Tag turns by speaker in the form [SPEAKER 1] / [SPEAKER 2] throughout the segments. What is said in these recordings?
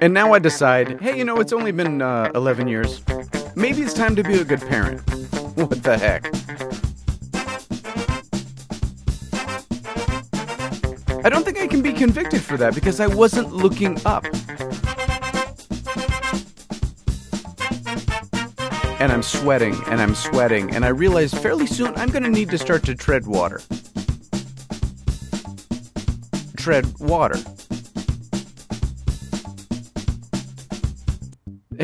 [SPEAKER 1] And now I decide, hey, you know, it's only been uh, 11 years. Maybe it's time to be a good parent. What the heck? I don't think I can be convicted for that because I wasn't looking up. And I'm sweating and I'm sweating, and I realize fairly soon I'm going to need to start to tread water. Tread water.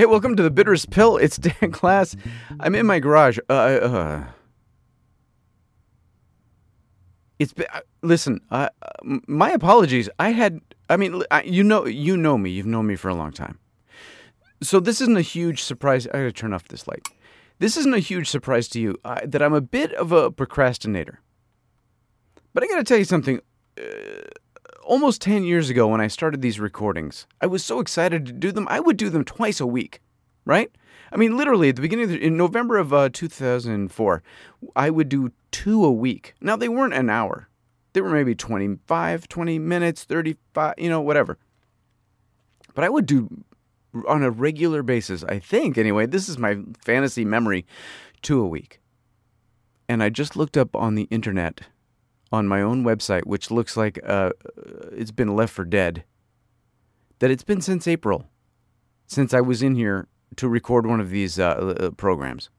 [SPEAKER 1] Hey, welcome to the Bitterest Pill. It's Dan Klass. I'm in my garage. Uh, uh, it's been, uh, listen. Uh, my apologies. I had. I mean, I, you know, you know me. You've known me for a long time. So this isn't a huge surprise. I gotta turn off this light. This isn't a huge surprise to you uh, that I'm a bit of a procrastinator. But I gotta tell you something. Uh, almost 10 years ago when I started these recordings, I was so excited to do them, I would do them twice a week, right? I mean, literally, at the beginning the, in November of uh, 2004, I would do two a week. Now, they weren't an hour, they were maybe 25, 20 minutes, 35, you know, whatever. But I would do on a regular basis, I think, anyway, this is my fantasy memory, two a week. And I just looked up on the internet on my own website, which looks like uh, it's been left for dead, that it's been since April, since I was in here to record one of these uh, uh, programs.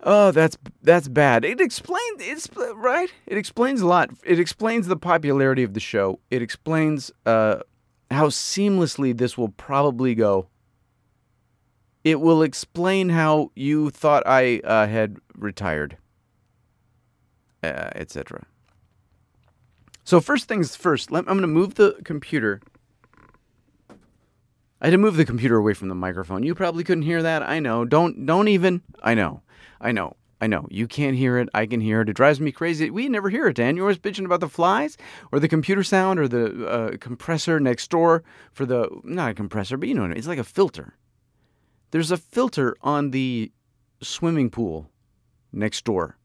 [SPEAKER 1] Oh, that's that's bad. It explains it's right. It explains a lot. It explains the popularity of the show. It explains uh, how seamlessly this will probably go. It will explain how you thought I uh, had retired uh, etc. So first things first, I'm going to move the computer. I had to move the computer away from the microphone. You probably couldn't hear that. I know. Don't don't even. I know. I know. I know. You can't hear it. I can hear it. It drives me crazy. We never hear it, Dan. You're always bitching about the flies or the computer sound or the uh, compressor next door for the not a compressor, but you know what it's like a filter. There's a filter on the swimming pool next door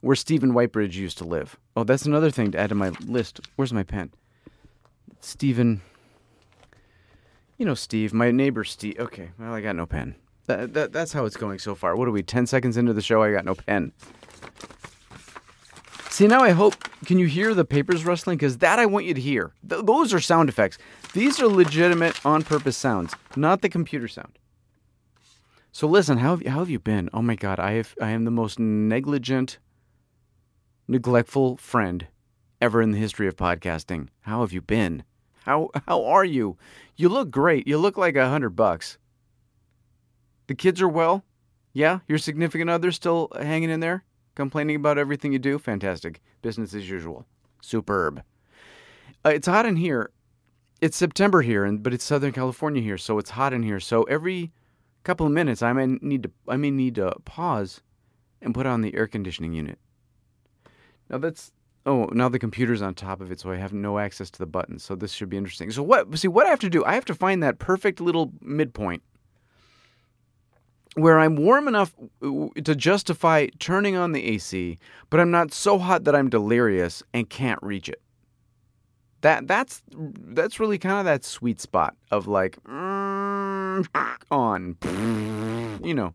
[SPEAKER 1] where Stephen Whitebridge used to live. Oh, that's another thing to add to my list. Where's my pen? Stephen. You know, Steve, my neighbor Steve. Okay, well, I got no pen. That, that, that's how it's going so far. What are we, 10 seconds into the show? I got no pen. See, now I hope. Can you hear the papers rustling? Because that I want you to hear. Th- those are sound effects. These are legitimate, on purpose sounds, not the computer sound. So listen, how have, how have you been? Oh my God, I have I am the most negligent neglectful friend ever in the history of podcasting. How have you been? How how are you? You look great. You look like a hundred bucks. The kids are well? Yeah? Your significant other still hanging in there? Complaining about everything you do? Fantastic. Business as usual. Superb. Uh, it's hot in here. It's September here, and but it's Southern California here, so it's hot in here. So every couple of minutes, I may need to I may need to pause and put on the air conditioning unit. Now that's oh now the computer's on top of it, so I have no access to the buttons. So this should be interesting. So what? See what I have to do? I have to find that perfect little midpoint where I'm warm enough to justify turning on the AC, but I'm not so hot that I'm delirious and can't reach it. That that's that's really kind of that sweet spot of like mm, on, you know.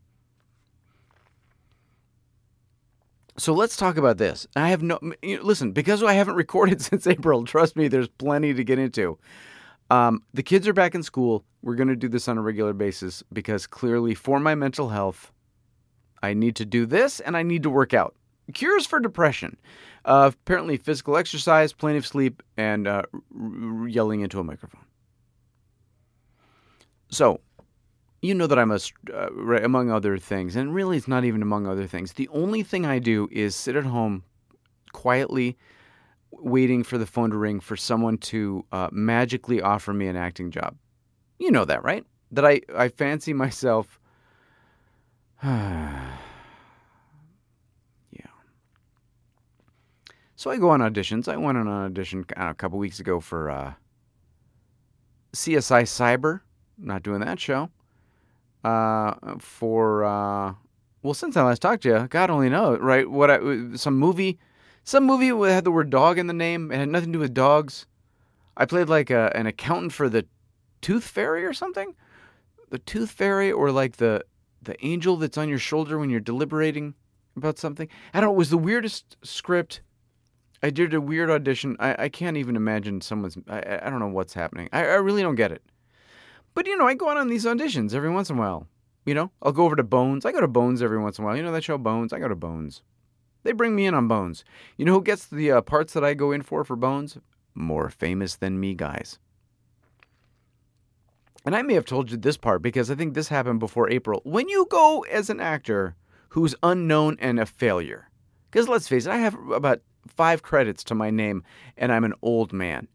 [SPEAKER 1] So let's talk about this. I have no you know, listen because I haven't recorded since April. Trust me, there's plenty to get into. Um, the kids are back in school. We're going to do this on a regular basis because clearly, for my mental health, I need to do this and I need to work out. Cures for depression. Uh, apparently, physical exercise, plenty of sleep, and uh, r- yelling into a microphone. So, you know that I'm a, uh, among other things, and really it's not even among other things. The only thing I do is sit at home quietly waiting for the phone to ring for someone to uh, magically offer me an acting job. You know that, right? That I, I fancy myself. yeah. So I go on auditions. I went on an audition a couple weeks ago for uh, CSI Cyber. not doing that show uh, for uh, well since I last talked to you, God only knows, right? What I, some movie, some movie had the word dog in the name. It had nothing to do with dogs. I played like a, an accountant for the Tooth Fairy or something. The Tooth Fairy, or like the the angel that's on your shoulder when you're deliberating about something. I don't know. It was the weirdest script. I did a weird audition. I, I can't even imagine someone's. I, I don't know what's happening. I, I really don't get it. But you know, I go out on these auditions every once in a while. You know, I'll go over to Bones. I go to Bones every once in a while. You know that show Bones? I go to Bones. They bring me in on Bones. You know who gets the uh, parts that I go in for for Bones? More famous than me guys. And I may have told you this part because I think this happened before April. When you go as an actor who's unknown and a failure, because let's face it, I have about five credits to my name and I'm an old man.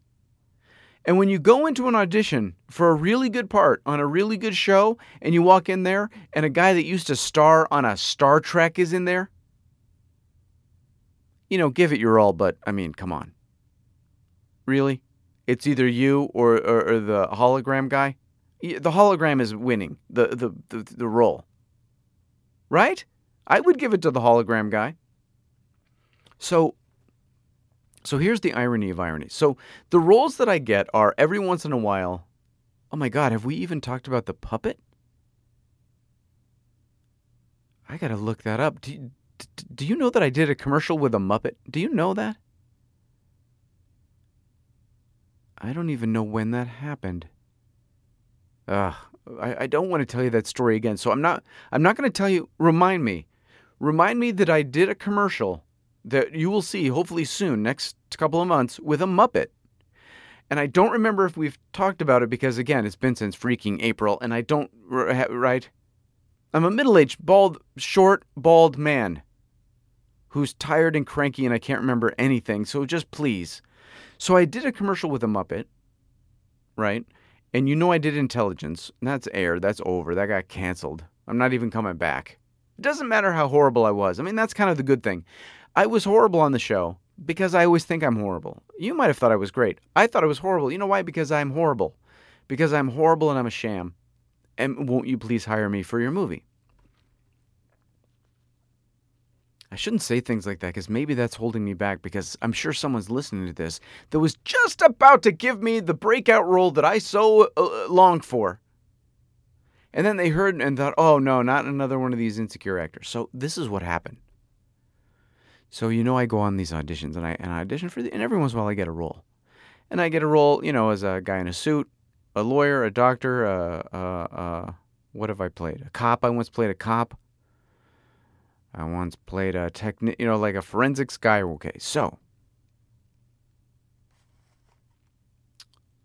[SPEAKER 1] And when you go into an audition for a really good part on a really good show and you walk in there and a guy that used to star on a Star Trek is in there, you know, give it your all, but I mean, come on. Really? It's either you or, or, or the hologram guy? The hologram is winning the, the, the, the role. Right? I would give it to the hologram guy. So so here's the irony of irony. So the roles that I get are every once in a while. Oh my God, have we even talked about the puppet? I got to look that up. Do you, do you know that I did a commercial with a Muppet? Do you know that? I don't even know when that happened. Ugh, I, I don't want to tell you that story again. So I'm not I'm not going to tell you. Remind me. Remind me that I did a commercial that you will see hopefully soon, next couple of months, with a Muppet. And I don't remember if we've talked about it because, again, it's been since freaking April, and I don't, right? I'm a middle aged, bald, short, bald man who's tired and cranky and I can't remember anything, so just please. So I did a commercial with a Muppet, right? And you know I did intelligence. That's air. That's over. That got canceled. I'm not even coming back. It doesn't matter how horrible I was. I mean, that's kind of the good thing. I was horrible on the show because I always think I'm horrible. You might have thought I was great. I thought I was horrible. You know why? Because I'm horrible. Because I'm horrible and I'm a sham. And won't you please hire me for your movie? I shouldn't say things like that because maybe that's holding me back because I'm sure someone's listening to this that was just about to give me the breakout role that I so uh, longed for. And then they heard and thought, oh no, not another one of these insecure actors. So this is what happened. So you know I go on these auditions and I and I audition for the, and every once in a while I get a role. And I get a role, you know, as a guy in a suit, a lawyer, a doctor, uh, uh, what have I played? A cop. I once played a cop. I once played a techni- you know, like a forensics guy. Okay, so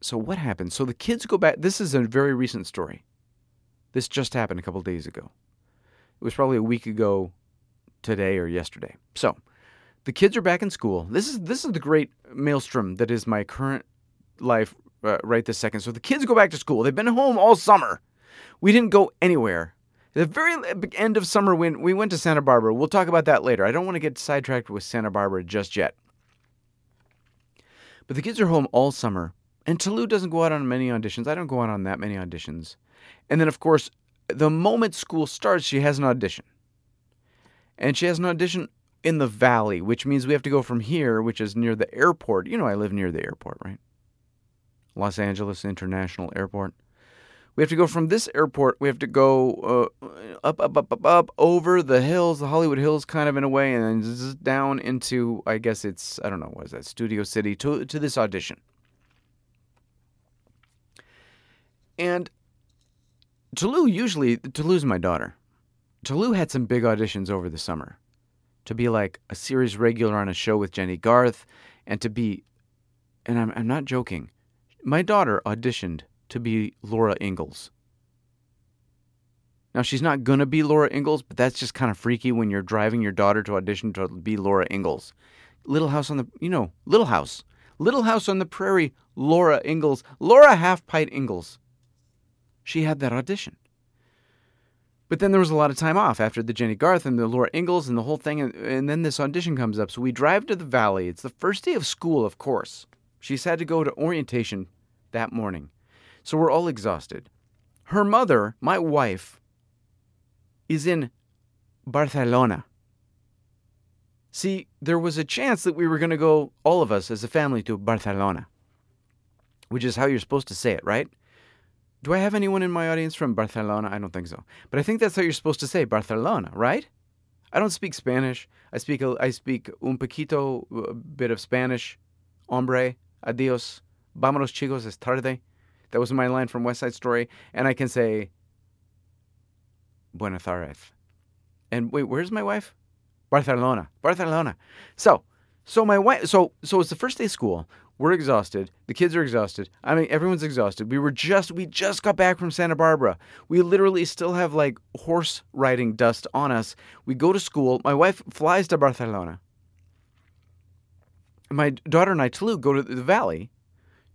[SPEAKER 1] so what happened? So the kids go back. This is a very recent story. This just happened a couple days ago. It was probably a week ago today or yesterday. So the kids are back in school. This is this is the great maelstrom that is my current life uh, right this second. So the kids go back to school. They've been home all summer. We didn't go anywhere. The very end of summer, when we went to Santa Barbara, we'll talk about that later. I don't want to get sidetracked with Santa Barbara just yet. But the kids are home all summer, and Toulouse doesn't go out on many auditions. I don't go out on that many auditions. And then, of course, the moment school starts, she has an audition. And she has an audition in the valley, which means we have to go from here, which is near the airport. You know, I live near the airport, right? Los Angeles International Airport. We have to go from this airport. We have to go uh, up, up, up, up, up over the hills, the Hollywood Hills, kind of in a way, and then down into, I guess it's, I don't know, what is that, Studio City to to this audition. And Toulouse usually Toulouse my daughter. Toulouse had some big auditions over the summer to be like a series regular on a show with Jennie Garth, and to be, and I'm, I'm not joking, my daughter auditioned to be Laura Ingalls. Now, she's not going to be Laura Ingalls, but that's just kind of freaky when you're driving your daughter to audition to be Laura Ingalls. Little House on the, you know, Little House. Little House on the Prairie, Laura Ingalls. Laura Half Pint Ingalls. She had that audition. But then there was a lot of time off after the Jennie Garth and the Laura Ingalls and the whole thing. And, and then this audition comes up. So we drive to the valley. It's the first day of school, of course. She's had to go to orientation that morning. So we're all exhausted. Her mother, my wife, is in Barcelona. See, there was a chance that we were going to go, all of us as a family, to Barcelona. which is how you're supposed to say it, right? Do I have anyone in my audience from Barcelona? I don't think so. But I think that's how you're supposed to say Barcelona, right? I don't speak Spanish. I speak I speak un poquito a bit of Spanish. Hombre, adios, vámonos chicos, es tarde. That was my line from West Side Story, and I can say Buenas tardes. And wait, where's my wife? Barcelona, Barcelona. So, so my wife, so so it's the first day of school. We're exhausted. The kids are exhausted. I mean, everyone's exhausted. We were just we just got back from Santa Barbara. We literally still have like horse riding dust on us. We go to school. My wife flies to Barcelona. My daughter and I, Tulu, go to the valley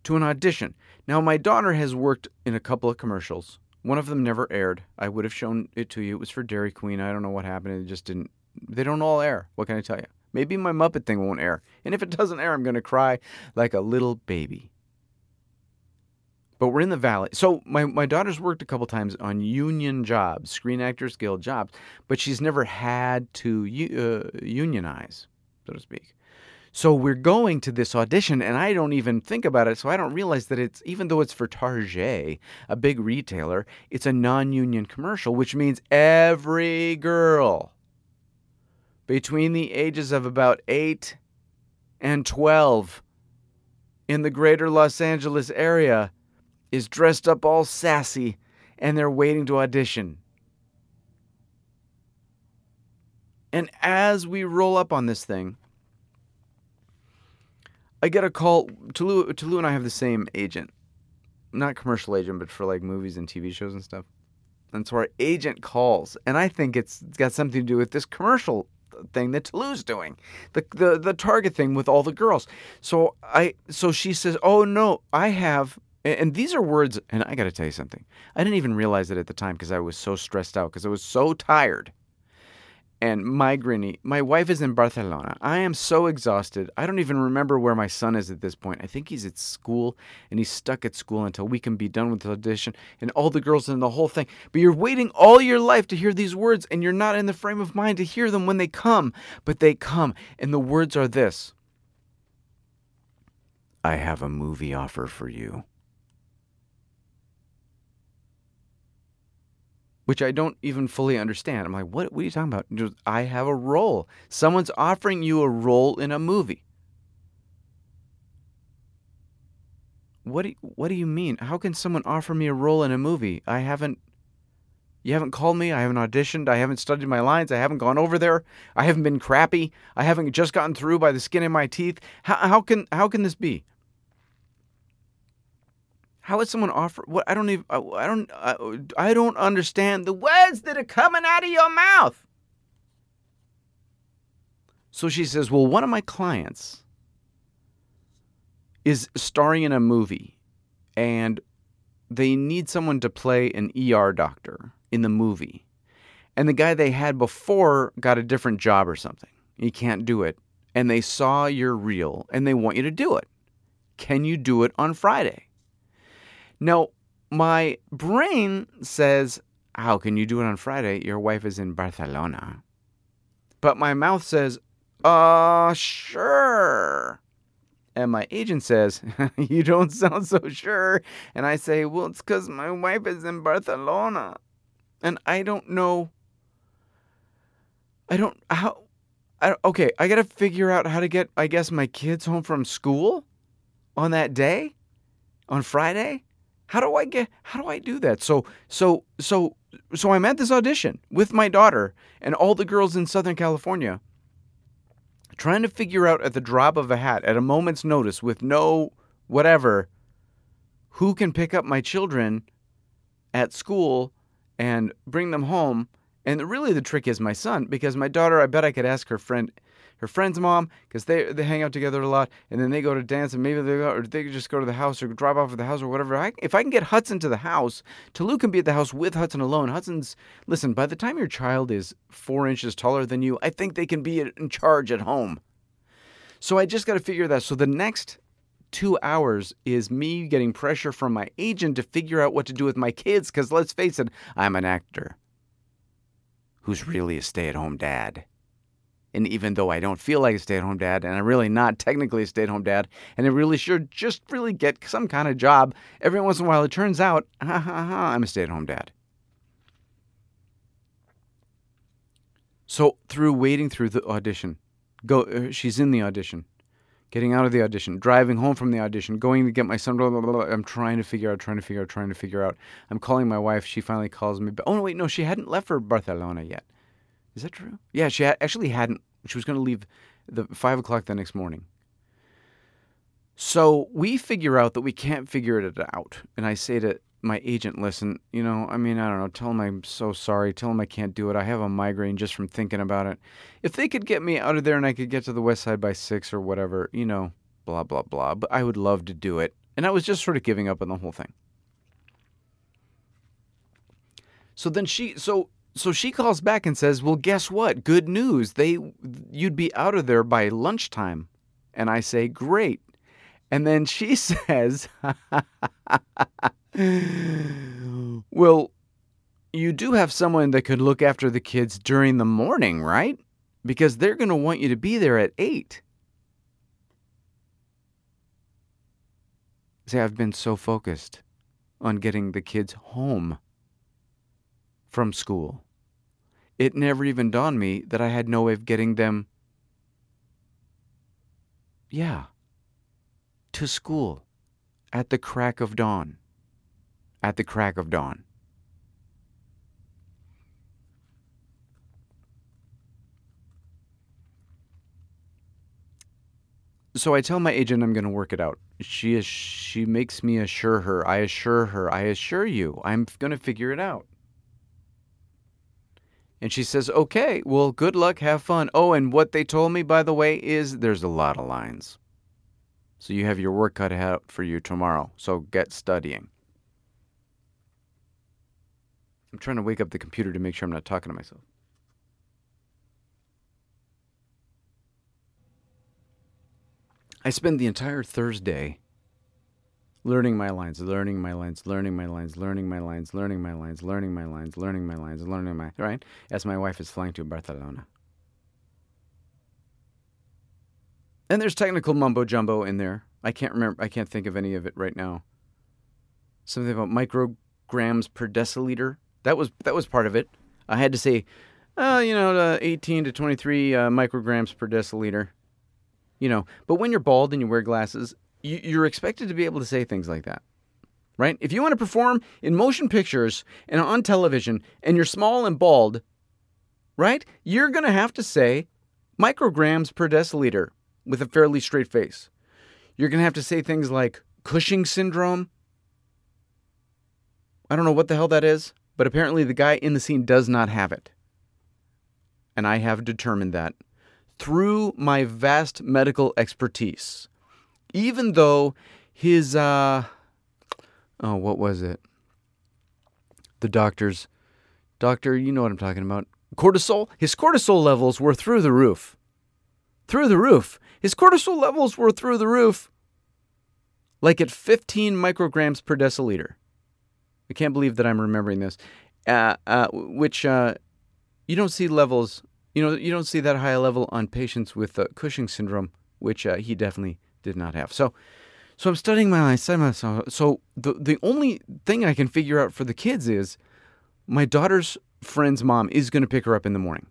[SPEAKER 1] to an audition. Now, my daughter has worked in a couple of commercials. One of them never aired. I would have shown it to you. It was for Dairy Queen. I don't know what happened. It just didn't. They don't all air. What can I tell you? Maybe my Muppet thing won't air. And if it doesn't air, I'm going to cry like a little baby. But we're in the valley. So my, my daughter's worked a couple times on union jobs, Screen Actors Guild jobs, but she's never had to uh, unionize, so to speak. So we're going to this audition, and I don't even think about it. So I don't realize that it's, even though it's for Target, a big retailer, it's a non union commercial, which means every girl between the ages of about 8 and 12 in the greater Los Angeles area is dressed up all sassy and they're waiting to audition. And as we roll up on this thing, I get a call. Tulu, Tulu and I have the same agent. Not commercial agent, but for like movies and TV shows and stuff. And so our agent calls, and I think it's got something to do with this commercial thing that Tulu's doing, the, the the Target thing with all the girls. So I so she says, "Oh no, I have." And these are words, and I got to tell you something. I didn't even realize it at the time because I was so stressed out because I was so tired and migraine. My wife is in Barcelona. I am so exhausted. I don't even remember where my son is at this point. I think he's at school and he's stuck at school until we can be done with the audition and all the girls and the whole thing. But you're waiting all your life to hear these words and you're not in the frame of mind to hear them when they come. But they come. And the words are this I have a movie offer for you. Which I don't even fully understand. I'm like, what, what are you talking about? I have a role. Someone's offering you a role in a movie. What do what do you mean? How can someone offer me a role in a movie? I haven't you haven't called me. I haven't auditioned. I haven't studied my lines. I haven't gone over there. I haven't been crappy. I haven't just gotten through by the skin of my teeth. How, how can how can this be? How would someone offer what I don't even I don't I, I don't understand the words that are coming out of your mouth. So she says, "Well, one of my clients is starring in a movie and they need someone to play an ER doctor in the movie. And the guy they had before got a different job or something. He can't do it. And they saw your reel and they want you to do it. Can you do it on Friday?" Now, my brain says, How can you do it on Friday? Your wife is in Barcelona. But my mouth says, Uh, sure. And my agent says, You don't sound so sure. And I say, Well, it's because my wife is in Barcelona. And I don't know. I don't, how, I, okay, I got to figure out how to get, I guess, my kids home from school on that day, on Friday. How do I get how do I do that? So so so so I'm at this audition with my daughter and all the girls in Southern California trying to figure out at the drop of a hat at a moment's notice with no whatever who can pick up my children at school and bring them home. And really the trick is my son because my daughter I bet I could ask her friend her friend's mom because they they hang out together a lot, and then they go to dance, and maybe they go or they just go to the house or drop off at the house or whatever. I, if I can get Hudson to the house, Tulu can be at the house with Hudson alone. Hudson's listen. By the time your child is four inches taller than you, I think they can be in charge at home. So I just got to figure that. So the next two hours is me getting pressure from my agent to figure out what to do with my kids. Because let's face it, I'm an actor who's really a stay at home dad. And even though I don't feel like a stay at home dad, and I'm really not technically a stay at home dad, and I really should just really get some kind of job, every once in a while it turns out, ha ha ha, I'm a stay at home dad. So through waiting through the audition, go. Uh, she's in the audition, getting out of the audition, driving home from the audition, going to get my son. Blah, blah, blah, I'm trying to figure out, trying to figure out, trying to figure out. I'm calling my wife. She finally calls me. But oh no, wait, no, she hadn't left for Barcelona yet. Is that true? Yeah, she actually hadn't. She was going to leave the five o'clock the next morning. So we figure out that we can't figure it out, and I say to my agent, listen, you know, I mean, I don't know, tell him I'm so sorry, tell him I can't do it. I have a migraine just from thinking about it. If they could get me out of there and I could get to the west side by six or whatever, you know, blah, blah, blah. But I would love to do it. And I was just sort of giving up on the whole thing. So then she, so, so she calls back and says, well, guess what? Good news. They, you'd be out of there by lunchtime. And I say, great. And then she says, well, you do have someone that could look after the kids during the morning, right? Because they're going to want you to be there at 8. See, I've been so focused on getting the kids home from school. It never even dawned me that I had no way of getting them, yeah, to school at the crack of dawn at the crack of dawn. So I tell my agent I'm going to work it out. She is she makes me assure her. I assure her. I assure you. I'm going to figure it out. And she says, "Okay, well, good luck, have fun." Oh, and what they told me by the way is there's a lot of lines. So you have your work cut out for you tomorrow. So get studying. I'm trying to wake up the computer to make sure I'm not talking to myself. I spend the entire Thursday learning my lines, learning my lines, learning my lines, learning my lines, learning my lines, learning my lines, learning my lines, learning my right as my wife is flying to Barcelona. And there's technical mumbo jumbo in there. I can't remember I can't think of any of it right now. Something about micrograms per deciliter. That was that was part of it. I had to say, uh, you know, uh, 18 to 23 uh, micrograms per deciliter. You know, but when you're bald and you wear glasses, you're expected to be able to say things like that, right? If you want to perform in motion pictures and on television, and you're small and bald, right? You're gonna have to say micrograms per deciliter with a fairly straight face. You're gonna have to say things like Cushing syndrome. I don't know what the hell that is. But apparently, the guy in the scene does not have it. And I have determined that through my vast medical expertise. Even though his, uh, oh, what was it? The doctor's, doctor, you know what I'm talking about. Cortisol? His cortisol levels were through the roof. Through the roof. His cortisol levels were through the roof. Like at 15 micrograms per deciliter. I can't believe that I'm remembering this. Uh, uh, which uh, you don't see levels. You know, you don't see that high a level on patients with uh, Cushing syndrome, which uh, he definitely did not have. So, so I'm studying my life. So the the only thing I can figure out for the kids is my daughter's friend's mom is going to pick her up in the morning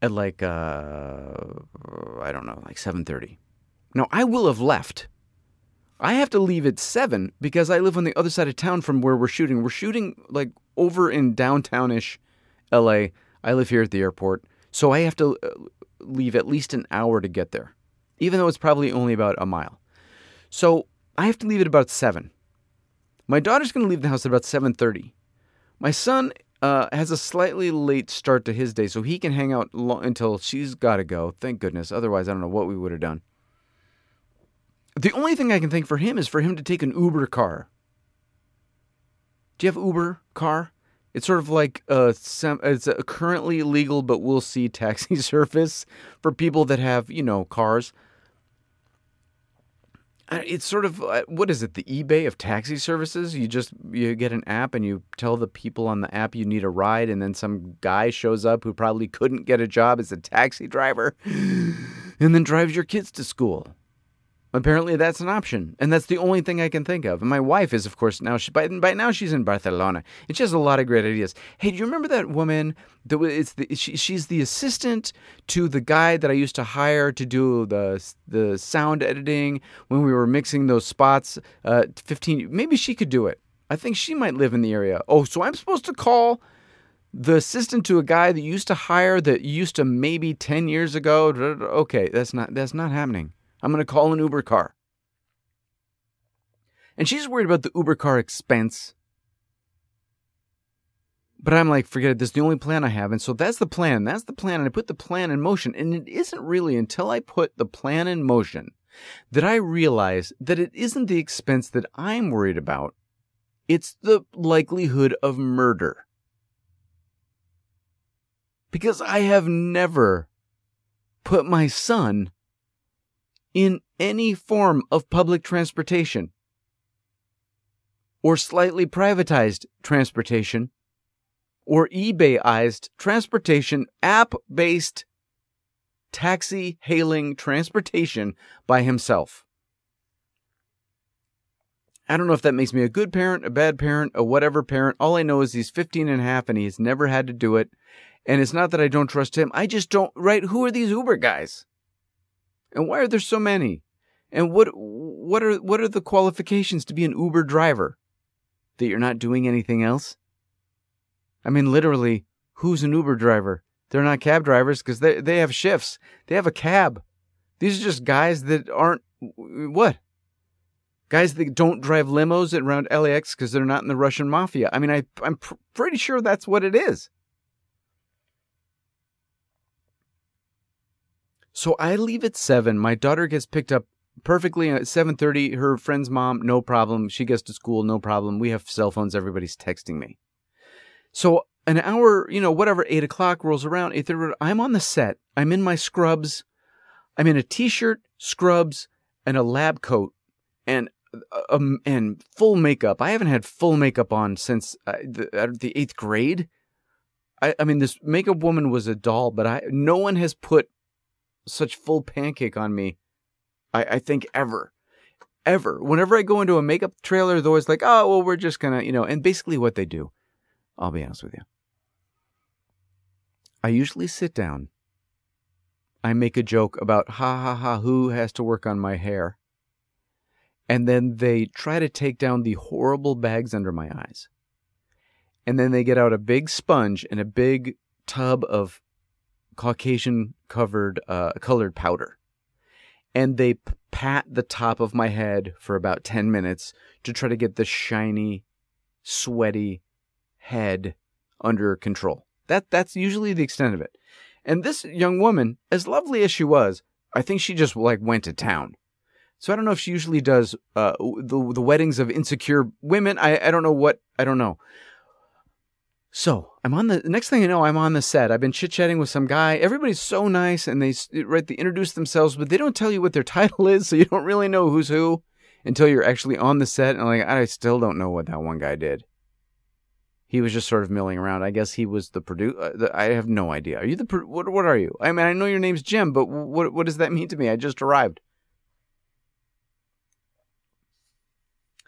[SPEAKER 1] at like uh, I don't know, like seven thirty. Now I will have left I have to leave at seven because I live on the other side of town from where we're shooting. We're shooting like over in downtownish LA. I live here at the airport. So I have to uh, leave at least an hour to get there, even though it's probably only about a mile. So I have to leave at about seven. My daughter's going to leave the house at about 7:30. My son uh, has a slightly late start to his day, so he can hang out lo- until she's got to go. Thank goodness. Otherwise, I don't know what we would have done. The only thing I can think for him is for him to take an Uber car. Do you have Uber car? It's sort of like a it's a currently illegal, but we'll see taxi service for people that have you know cars. It's sort of uh, what is it the ebay of taxi services? You just you get an app and you tell the people on the app you need a ride and then some guy shows up who probably couldn't get a job as a taxi driver and then drives your kids to school Apparently, that's an option, and that's the only thing I can think of. And my wife is, of course, now she by, by now she's in Barcelona, and she has a lot of great ideas. Hey, do you remember that woman? That it's the she, she's the assistant to the guy that I used to hire to do the the sound editing when we were mixing those spots. Uh, Fifteen, maybe she could do it. I think she might live in the area. Oh, so I'm supposed to call the assistant to a guy that used to hire that used to maybe ten years ago. Okay, that's not that's not happening. I'm going to call an Uber car. And she's worried about the Uber car expense. But I'm like, forget it. This is the only plan I have. And so that's the plan. That's the plan. And I put the plan in motion. And it isn't really until I put the plan in motion that I realize that it isn't the expense that I'm worried about. It's the likelihood of murder. Because I have never put my son in any form of public transportation or slightly privatized transportation or eBayized transportation app based taxi hailing transportation by himself. I don't know if that makes me a good parent, a bad parent, a whatever parent. All I know is he's 15 and a half and he's never had to do it. And it's not that I don't trust him. I just don't, right? Who are these Uber guys? And why are there so many? And what what are what are the qualifications to be an Uber driver? That you're not doing anything else? I mean literally, who's an Uber driver? They're not cab drivers because they they have shifts. They have a cab. These are just guys that aren't what? Guys that don't drive limos around LAX because they're not in the Russian mafia. I mean, I I'm pr- pretty sure that's what it is. So I leave at seven. My daughter gets picked up perfectly at seven thirty. Her friend's mom, no problem. She gets to school, no problem. We have cell phones. Everybody's texting me. So an hour, you know, whatever, eight o'clock rolls around. Eight thirty. I'm on the set. I'm in my scrubs. I'm in a t-shirt, scrubs, and a lab coat, and uh, um, and full makeup. I haven't had full makeup on since uh, the, uh, the eighth grade. I, I mean, this makeup woman was a doll, but I no one has put such full pancake on me. I, I think ever, ever. Whenever I go into a makeup trailer, they're always like, "Oh, well, we're just gonna," you know. And basically, what they do, I'll be honest with you. I usually sit down. I make a joke about ha ha ha who has to work on my hair. And then they try to take down the horrible bags under my eyes. And then they get out a big sponge and a big tub of Caucasian covered uh, colored powder, and they pat the top of my head for about ten minutes to try to get the shiny, sweaty head under control. That that's usually the extent of it. And this young woman, as lovely as she was, I think she just like went to town. So I don't know if she usually does uh, the the weddings of insecure women. I I don't know what I don't know. So I'm on the next thing I know, I'm on the set. I've been chit chatting with some guy. Everybody's so nice, and they right they introduce themselves, but they don't tell you what their title is, so you don't really know who's who until you're actually on the set. And like, I still don't know what that one guy did. He was just sort of milling around. I guess he was the producer. Uh, I have no idea. Are you the what? What are you? I mean, I know your name's Jim, but what what does that mean to me? I just arrived.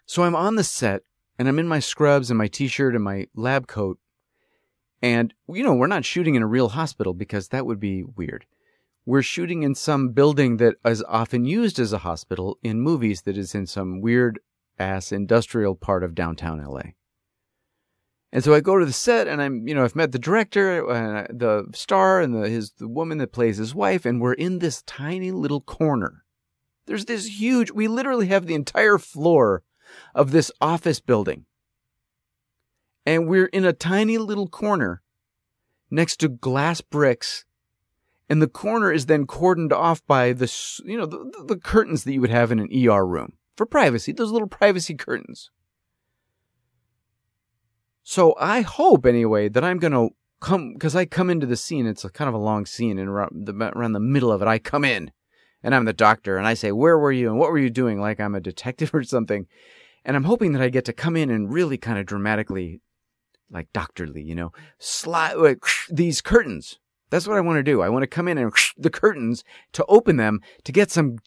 [SPEAKER 1] So I'm on the set, and I'm in my scrubs and my t-shirt and my lab coat and, you know, we're not shooting in a real hospital because that would be weird. We're shooting in some building that is often used as a hospital in movies that is in some weird ass industrial part of downtown LA. And so I go to the set and I'm, you know, I've met the director, uh, the star and the, his, the woman that plays his wife, and we're in this tiny little corner. There's this huge, we literally have the entire floor of this office building and we're in a tiny little corner next to glass bricks and the corner is then cordoned off by the you know the, the, curtains that you would have in an ER room for privacy those little privacy curtains so I hope anyway that I'm going to come because I come into the scene it's a kind of a long scene and around the, around the middle of it I come in and I'm the doctor, and I say, Where were you and what were you doing? Like I'm a detective or something. And I'm hoping that I get to come in and really kind of dramatically, like doctorly, you know, slide like, these curtains. That's what I want to do. I want to come in and the curtains to open them to get some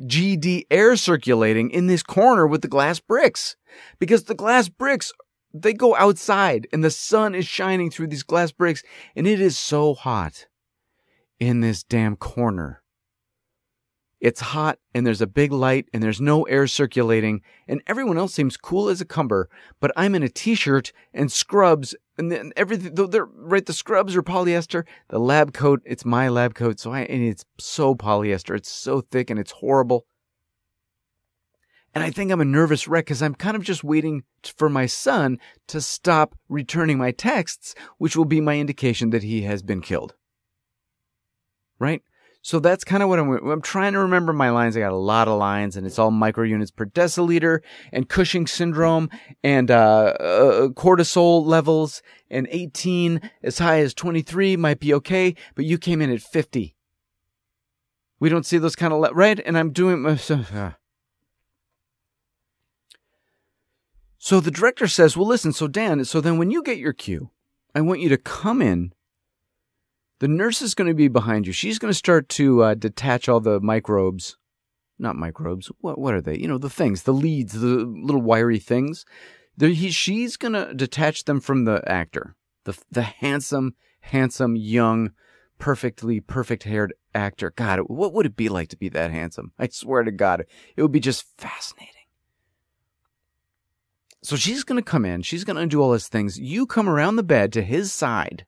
[SPEAKER 1] GD air circulating in this corner with the glass bricks. Because the glass bricks, they go outside and the sun is shining through these glass bricks and it is so hot in this damn corner. It's hot and there's a big light and there's no air circulating and everyone else seems cool as a cumber, but I'm in a t-shirt and scrubs and then everything, they're, right, the scrubs are polyester, the lab coat, it's my lab coat. So I, and it's so polyester. It's so thick and it's horrible. And I think I'm a nervous wreck because I'm kind of just waiting for my son to stop returning my texts, which will be my indication that he has been killed. Right? So that's kind of what I'm, I'm trying to remember my lines. I got a lot of lines and it's all micro units per deciliter and Cushing syndrome and, uh, uh, cortisol levels and 18 as high as 23 might be okay, but you came in at 50. We don't see those kind of, le- right? And I'm doing, uh, uh. so the director says, well, listen, so Dan, so then when you get your cue, I want you to come in the nurse is going to be behind you. She's going to start to uh, detach all the microbes. Not microbes. What, what are they? You know, the things, the leads, the little wiry things. he, she's going to detach them from the actor. The, the handsome, handsome, young, perfectly perfect haired actor. God, what would it be like to be that handsome? I swear to God, it would be just fascinating. So she's going to come in. She's going to undo all his things. You come around the bed to his side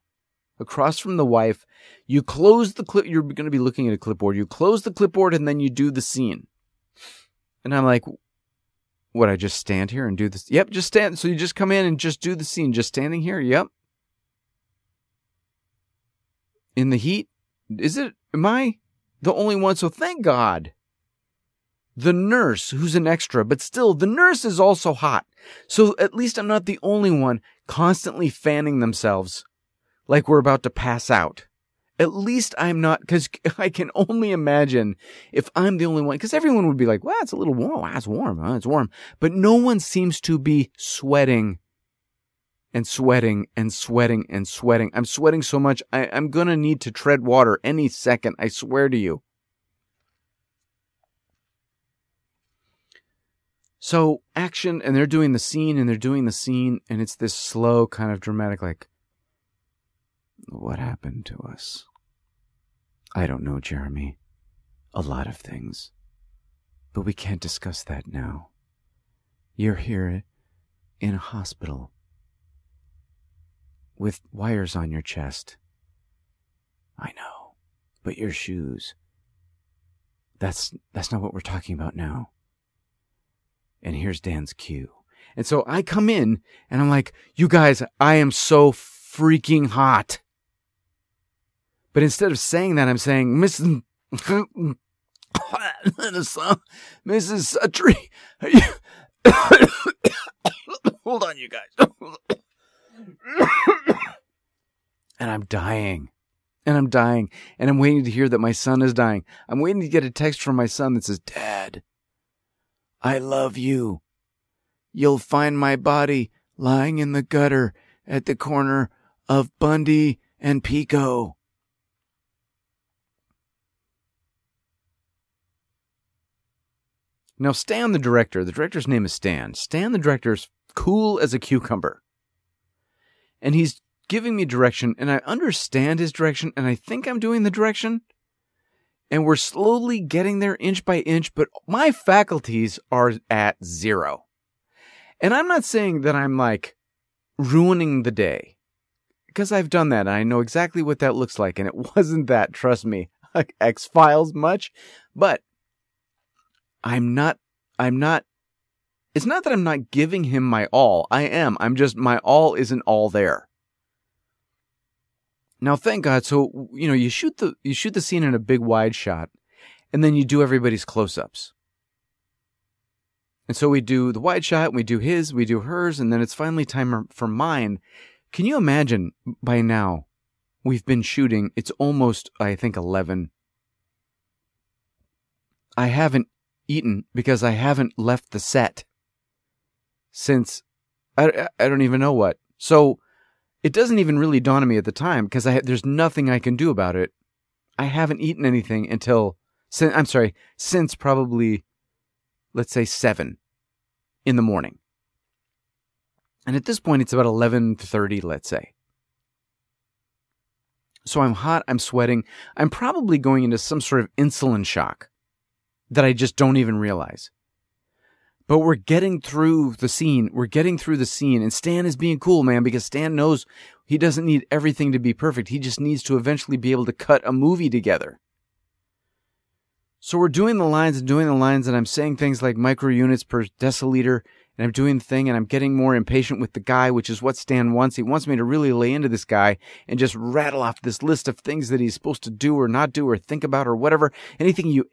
[SPEAKER 1] across from the wife. You close the clip. You're going to be looking at a clipboard. You close the clipboard and then you do the scene. And I'm like, what? I just stand here and do this? Yep, just stand. So you just come in and just do the scene, just standing here. Yep. In the heat. Is it? Am I the only one? So thank God. The nurse, who's an extra, but still, the nurse is also hot. So at least I'm not the only one constantly fanning themselves like we're about to pass out. At least I'm not, because I can only imagine if I'm the only one, because everyone would be like, well, it's a little warm. Wow, it's warm. Huh? It's warm. But no one seems to be sweating and sweating and sweating and sweating. I'm sweating so much, I, I'm going to need to tread water any second. I swear to you. So action, and they're doing the scene, and they're doing the scene, and it's this slow kind of dramatic, like, what happened to us? I don't know, Jeremy. A lot of things. But we can't discuss that now. You're here in a hospital with wires on your chest. I know, but your shoes. That's that's not what we're talking about now. And here's Dan's cue. And so I come in and I'm like, "You guys, I am so freaking hot." But instead of saying that, I'm saying, Mrs. Mrs. Suttree, hold on, you guys. and I'm dying. And I'm dying. And I'm waiting to hear that my son is dying. I'm waiting to get a text from my son that says, Dad, I love you. You'll find my body lying in the gutter at the corner of Bundy and Pico. Now, Stan, the director, the director's name is Stan. Stan, the director's cool as a cucumber. And he's giving me direction, and I understand his direction, and I think I'm doing the direction. And we're slowly getting there inch by inch, but my faculties are at zero. And I'm not saying that I'm like ruining the day because I've done that. And I know exactly what that looks like. And it wasn't that, trust me, X Files much, but I'm not, I'm not, it's not that I'm not giving him my all. I am. I'm just, my all isn't all there. Now, thank God. So, you know, you shoot the, you shoot the scene in a big wide shot and then you do everybody's close ups. And so we do the wide shot, we do his, we do hers, and then it's finally time for mine. Can you imagine by now we've been shooting, it's almost, I think, 11 I haven't eaten because I haven't left the set since I, I don't even know what. So it doesn't even really dawn on me at the time because I there's nothing I can do about it. I haven't eaten anything until I'm sorry, since probably let's say 7 in the morning. And at this point it's about 11:30, let's say. So I'm hot, I'm sweating. I'm probably going into some sort of insulin shock that I just don't even realize. But we're getting through the scene. We're getting through the scene. And Stan is being cool, man, because Stan knows he doesn't need everything to be perfect. He just needs to eventually be able to cut a movie together. So we're doing the lines and doing the lines, and I'm saying things like micro units per deciliter and I'm doing the thing and I'm getting more impatient with the guy, which is what Stan wants. He wants me to really lay into this guy and just rattle off this list of things that he's supposed to do or not do or think about or whatever. Anything you,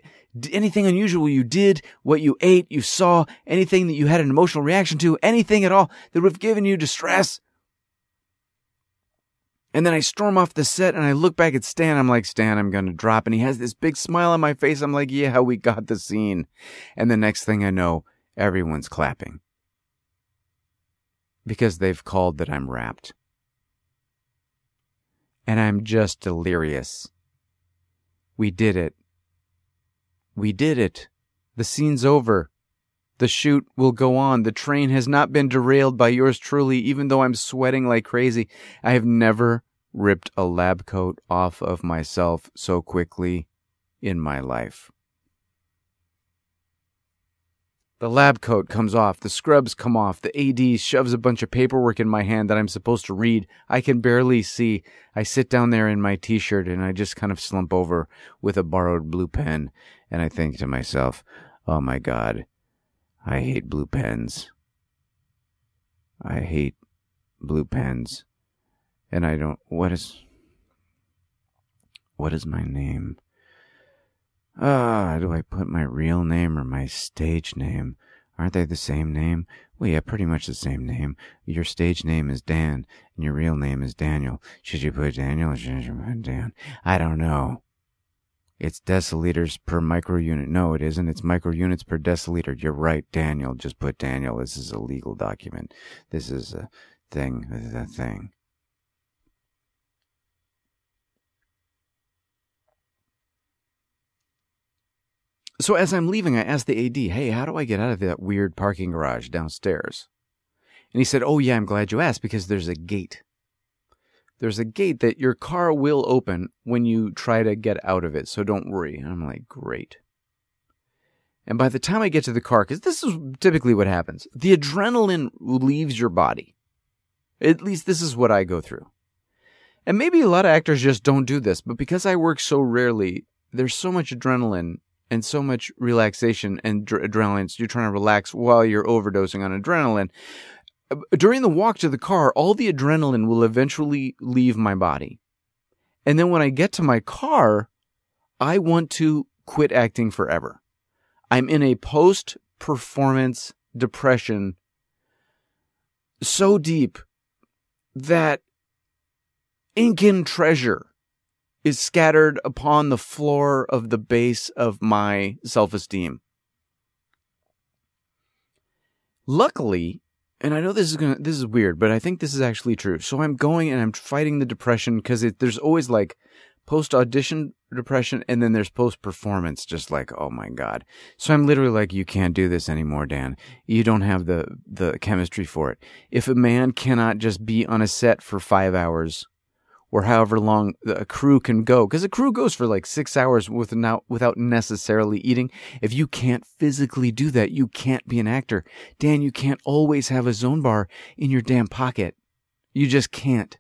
[SPEAKER 1] anything unusual you did, what you ate, you saw, anything that you had an emotional reaction to, anything at all that would have given you distress. And then I storm off the set and I look back at Stan. I'm like, Stan, I'm going to drop. And he has this big smile on my face. I'm like, yeah, we got the scene. And the next thing I know, everyone's clapping because they've called that I'm wrapped. And I'm just delirious. We did it. We did it. The scene's over. The shoot will go on. The train has not been derailed by yours truly, even though I'm sweating like crazy. I have never ripped a lab coat off of myself so quickly in my life. The lab coat comes off, the scrubs come off, the AD shoves a bunch of paperwork in my hand that I'm supposed to read. I can barely see. I sit down there in my t shirt and I just kind of slump over with a borrowed blue pen and I think to myself, oh my god, I hate blue pens. I hate blue pens. And I don't, what is, what is my name? Ah, do I put my real name or my stage name? Aren't they the same name? Well, yeah, pretty much the same name. Your stage name is Dan, and your real name is Daniel. Should you put Daniel or should you put Dan? I don't know. It's deciliters per micro unit. No, it isn't. It's micro units per deciliter. You're right, Daniel. Just put Daniel. This is a legal document. This is a thing. This is a thing. So as I'm leaving, I asked the AD, hey, how do I get out of that weird parking garage downstairs? And he said, oh, yeah, I'm glad you asked because there's a gate. There's a gate that your car will open when you try to get out of it, so don't worry. And I'm like, great. And by the time I get to the car, because this is typically what happens, the adrenaline leaves your body. At least this is what I go through. And maybe a lot of actors just don't do this, but because I work so rarely, there's so much adrenaline and so much relaxation and dr- adrenaline. So you're trying to relax while you're overdosing on adrenaline. Uh, during the walk to the car, all the adrenaline will eventually leave my body. And then when I get to my car, I want to quit acting forever. I'm in a post performance depression so deep that Incan treasure is scattered upon the floor of the base of my self esteem. Luckily, and I know this is gonna this is weird, but I think this is actually true. So I'm going and I'm fighting the depression because there's always like post audition depression and then there's post performance just like oh my god so i'm literally like you can't do this anymore dan you don't have the the chemistry for it if a man cannot just be on a set for 5 hours or however long a crew can go because a crew goes for like six hours without without necessarily eating. If you can't physically do that you can't be an actor. Dan you can't always have a zone bar in your damn pocket. You just can't.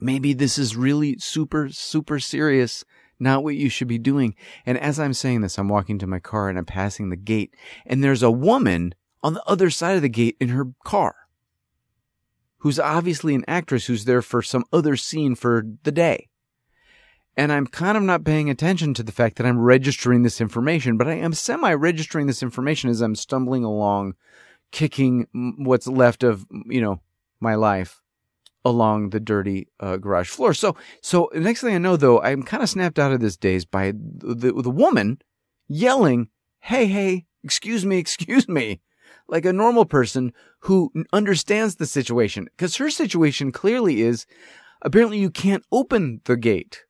[SPEAKER 1] Maybe this is really super super serious not what you should be doing. And as i'm saying this i'm walking to my car and i'm passing the gate and there's a woman on the other side of the gate in her car who's obviously an actress who's there for some other scene for the day. And I'm kind of not paying attention to the fact that I'm registering this information, but I am semi registering this information as I'm stumbling along, kicking what's left of, you know, my life along the dirty uh, garage floor. So, so next thing I know, though, I'm kind of snapped out of this daze by the, the woman yelling, Hey, hey, excuse me, excuse me, like a normal person who understands the situation. Because her situation clearly is apparently you can't open the gate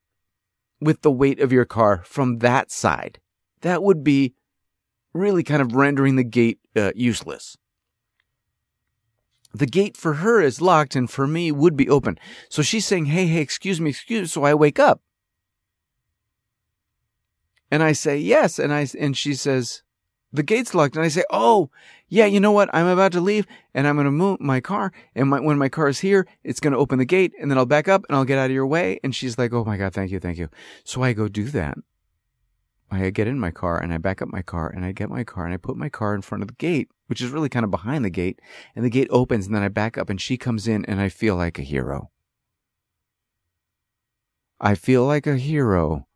[SPEAKER 1] with the weight of your car from that side. That would be really kind of rendering the gate uh, useless. The gate for her is locked and for me would be open. So she's saying, Hey, hey, excuse me, excuse me. So I wake up. And I say, Yes. And I, and she says, the gate's locked. And I say, Oh, yeah, you know what? I'm about to leave and I'm going to move my car. And my, when my car is here, it's going to open the gate and then I'll back up and I'll get out of your way. And she's like, Oh my God, thank you, thank you. So I go do that. I get in my car and I back up my car and I get my car and I put my car in front of the gate, which is really kind of behind the gate. And the gate opens and then I back up and she comes in and I feel like a hero. I feel like a hero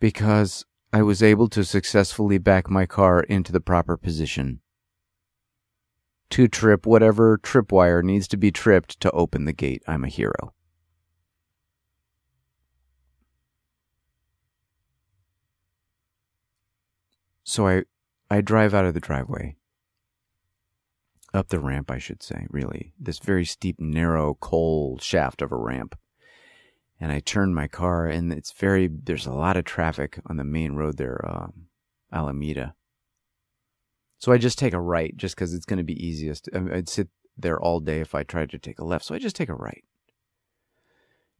[SPEAKER 1] because I was able to successfully back my car into the proper position. To trip whatever tripwire needs to be tripped to open the gate. I'm a hero. So I, I drive out of the driveway. Up the ramp, I should say, really. This very steep, narrow, cold shaft of a ramp. And I turn my car, and it's very, there's a lot of traffic on the main road there, um, Alameda. So I just take a right just because it's going to be easiest. I'd sit there all day if I tried to take a left. So I just take a right.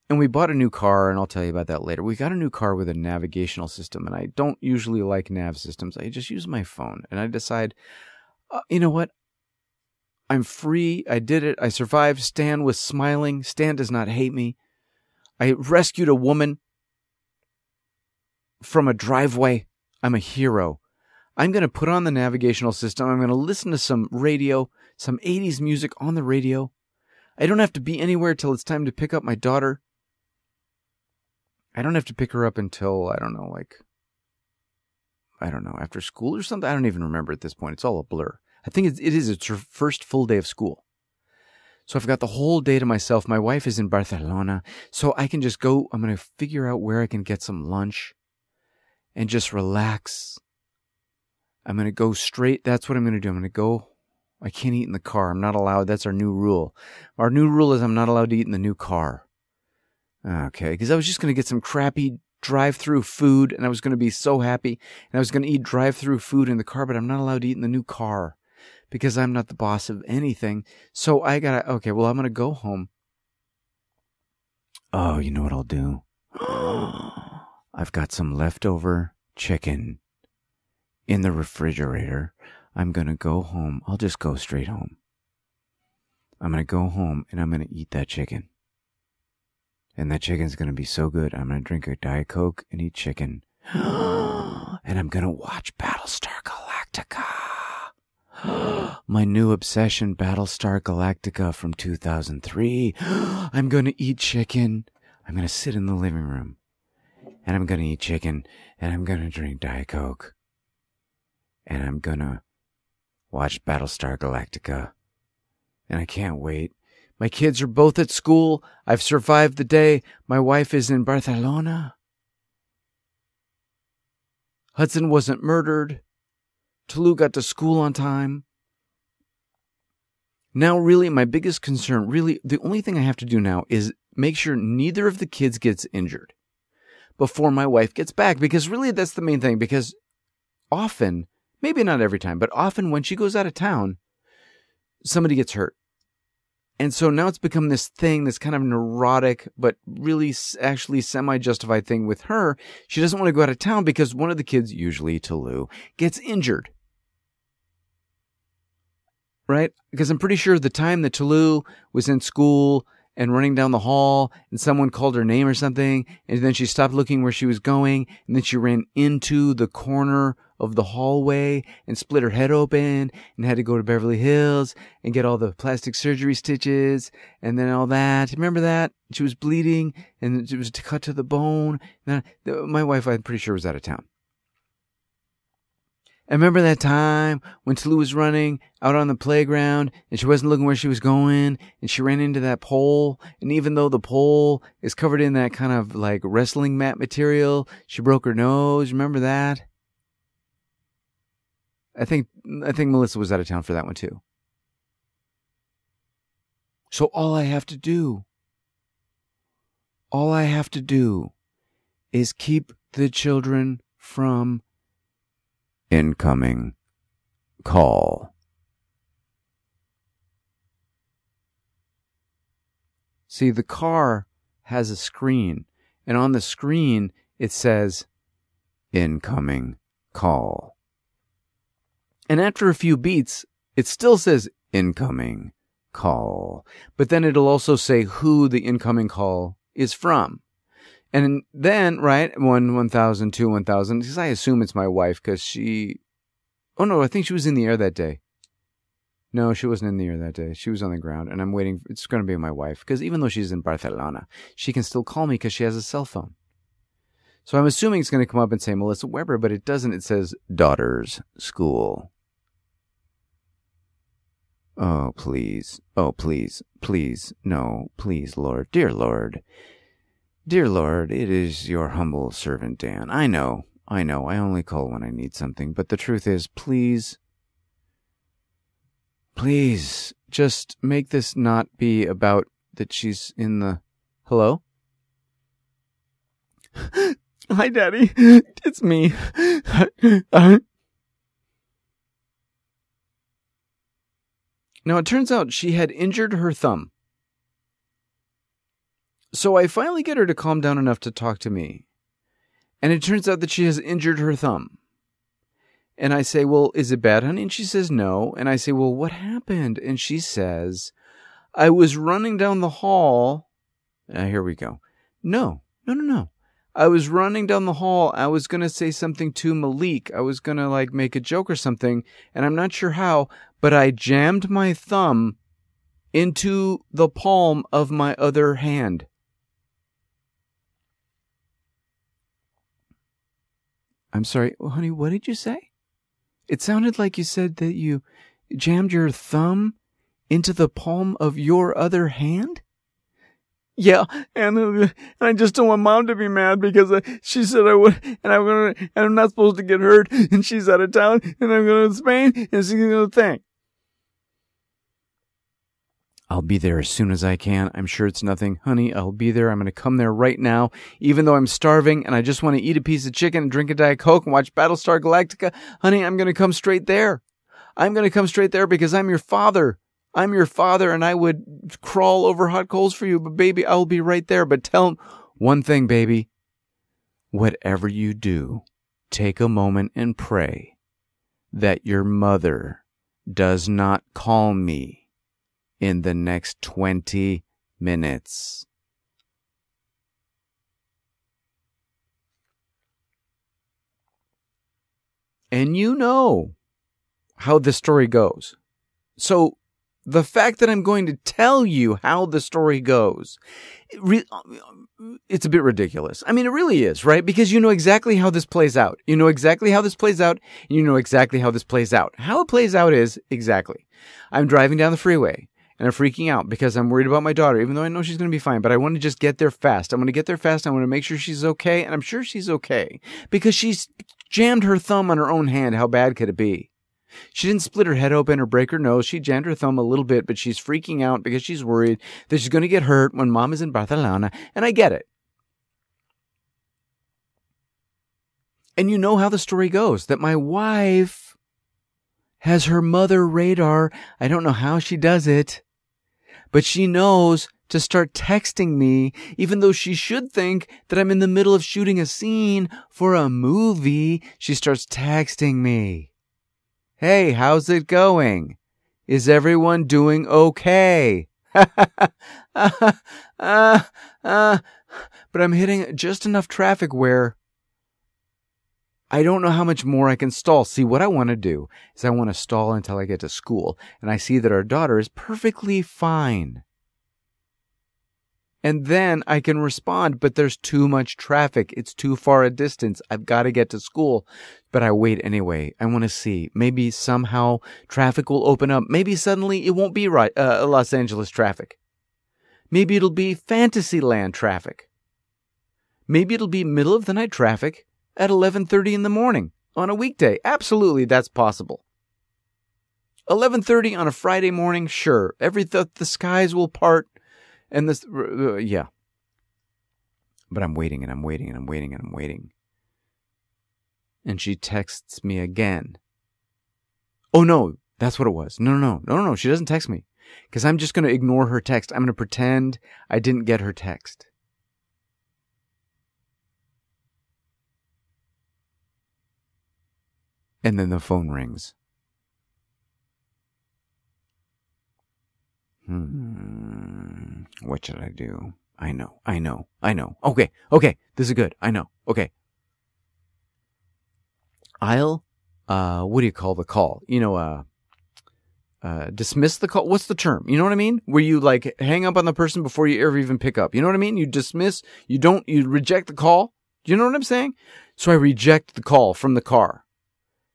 [SPEAKER 1] And we bought a new car, and I'll tell you about that later. We got a new car with a navigational system, and I don't usually like nav systems. I just use my phone, and I decide, uh, you know what? I'm free. I did it. I survived. Stan was smiling. Stan does not hate me. I rescued a woman from a driveway. I'm a hero. I'm going to put on the navigational system. I'm going to listen to some radio, some 80s music on the radio. I don't have to be anywhere till it's time to pick up my daughter. I don't have to pick her up until, I don't know, like, I don't know, after school or something. I don't even remember at this point. It's all a blur. I think it is its her first full day of school. So I've got the whole day to myself. My wife is in Barcelona. So I can just go, I'm going to figure out where I can get some lunch and just relax. I'm going to go straight. That's what I'm going to do. I'm going to go. I can't eat in the car. I'm not allowed. That's our new rule. Our new rule is I'm not allowed to eat in the new car. Okay, because I was just going to get some crappy drive through food and I was going to be so happy and I was going to eat drive through food in the car, but I'm not allowed to eat in the new car because I'm not the boss of anything. So I got to, okay, well, I'm to go home. Oh, you know what I'll do? I've got some leftover chicken in the refrigerator. I'm to go home. I'll just go straight home. I'm to go home and I'm to eat that chicken. And that chicken's gonna be so good. I'm gonna drink a Diet Coke and eat chicken. and I'm gonna watch Battlestar Galactica. My new obsession, Battlestar Galactica from 2003. I'm gonna eat chicken. I'm gonna sit in the living room. And I'm gonna eat chicken. And I'm gonna drink Diet Coke. And I'm gonna watch Battlestar Galactica. And I can't wait. My kids are both at school. I've survived the day. My wife is in Barcelona. Hudson wasn't murdered. Tolu got to school on time. Now, really, my biggest concern, really, the only thing I have to do now is make sure neither of the kids gets injured before my wife gets back. Because really, that's the main thing. Because often, maybe not every time, but often when she goes out of town, somebody gets hurt. And so now it's become this thing, this kind of neurotic, but really actually semi justified thing with her. She doesn't want to go out of town because one of the kids, usually Tolu, gets injured. Right? Because I'm pretty sure the time that Tolu was in school and running down the hall and someone called her name or something, and then she stopped looking where she was going, and then she ran into the corner of the hallway and split her head open and had to go to Beverly Hills and get all the plastic surgery stitches and then all that. Remember that? She was bleeding and it was cut to the bone. My wife, I'm pretty sure, was out of town. I remember that time when Tolu was running out on the playground and she wasn't looking where she was going and she ran into that pole. And even though the pole is covered in that kind of like wrestling mat material, she broke her nose. Remember that? I think I think Melissa was out of town for that one too. So all I have to do, all I have to do is keep the children from incoming call. See, the car has a screen, and on the screen it says incoming call. And after a few beats, it still says incoming call. But then it'll also say who the incoming call is from. And then, right, one, 1000, two, 1000, because I assume it's my wife because she, oh no, I think she was in the air that day. No, she wasn't in the air that day. She was on the ground, and I'm waiting. It's going to be my wife because even though she's in Barcelona, she can still call me because she has a cell phone. So I'm assuming it's going to come up and say Melissa Weber, but it doesn't. It says daughter's school. Oh, please. Oh, please. Please. No, please, Lord. Dear Lord. Dear Lord, it is your humble servant, Dan. I know. I know. I only call when I need something. But the truth is, please. Please, just make this not be about that she's in the. Hello? Hi, Daddy. It's me. Now, it turns out she had injured her thumb. So I finally get her to calm down enough to talk to me. And it turns out that she has injured her thumb. And I say, Well, is it bad, honey? And she says, No. And I say, Well, what happened? And she says, I was running down the hall. Uh, here we go. No, no, no, no. I was running down the hall. I was going to say something to Malik. I was going to like make a joke or something. And I'm not sure how, but I jammed my thumb into the palm of my other hand. I'm sorry, well, honey, what did you say? It sounded like you said that you jammed your thumb into the palm of your other hand? Yeah, and, uh, I just don't want mom to be mad because uh, she said I would, and I'm gonna, and I'm not supposed to get hurt, and she's out of town, and I'm going to Spain, and she's gonna think. I'll be there as soon as I can. I'm sure it's nothing. Honey, I'll be there. I'm going to come there right now, even though I'm starving and I just want to eat a piece of chicken and drink a Diet Coke and watch Battlestar Galactica. Honey, I'm going to come straight there. I'm going to come straight there because I'm your father. I'm your father and I would crawl over hot coals for you, but baby, I'll be right there. But tell one thing, baby. Whatever you do, take a moment and pray that your mother does not call me in the next 20 minutes. And you know how the story goes. So the fact that I'm going to tell you how the story goes, it's a bit ridiculous. I mean, it really is, right? Because you know exactly how this plays out. You know exactly how this plays out. And you know exactly how this plays out. How it plays out is exactly. I'm driving down the freeway and I'm freaking out because I'm worried about my daughter, even though I know she's going to be fine. But I want to just get there fast. I want to get there fast. I want to make sure she's okay. And I'm sure she's okay because she's jammed her thumb on her own hand. How bad could it be? She didn't split her head open or break her nose. She jammed her thumb a little bit, but she's freaking out because she's worried that she's going to get hurt when mom is in Barcelona. And I get it. And you know how the story goes that my wife has her mother radar. I don't know how she does it but she knows to start texting me, even though she should think that I'm in the middle of shooting a scene for a movie. She starts texting me. Hey, how's it going? Is everyone doing okay? uh, uh, uh, but I'm hitting just enough traffic where I don't know how much more I can stall. See, what I want to do is I want to stall until I get to school and I see that our daughter is perfectly fine. And then I can respond, but there's too much traffic. It's too far a distance. I've got to get to school. But I wait anyway. I want to see. Maybe somehow traffic will open up. Maybe suddenly it won't be right, uh, Los Angeles traffic. Maybe it'll be Fantasyland traffic. Maybe it'll be middle of the night traffic at 11:30 in the morning on a weekday. Absolutely, that's possible. 11:30 on a Friday morning, sure. Every the, the skies will part and this uh, yeah. But I'm waiting and I'm waiting and I'm waiting and I'm waiting. And she texts me again. Oh no, that's what it was. No, no, no, no, no. She doesn't text me because I'm just going to ignore her text. I'm going to pretend I didn't get her text. And then the phone rings. Hmm. What should I do? I know. I know. I know. Okay. Okay. This is good. I know. Okay. I'll, uh, what do you call the call? You know, uh, uh, dismiss the call. What's the term? You know what I mean? Where you like hang up on the person before you ever even pick up. You know what I mean? You dismiss, you don't, you reject the call. Do you know what I'm saying? So I reject the call from the car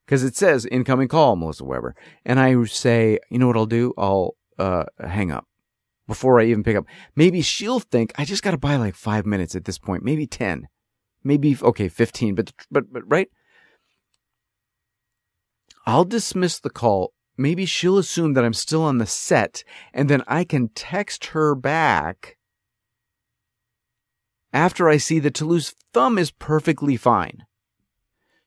[SPEAKER 1] because it says incoming call, Melissa Weber. And I say, you know what I'll do? I'll, uh, hang up before I even pick up. Maybe she'll think I just got to buy like five minutes at this point, maybe 10, maybe, okay, 15, but, but, but, right? I'll dismiss the call maybe she'll assume that I'm still on the set and then I can text her back after I see that Toulouse thumb is perfectly fine.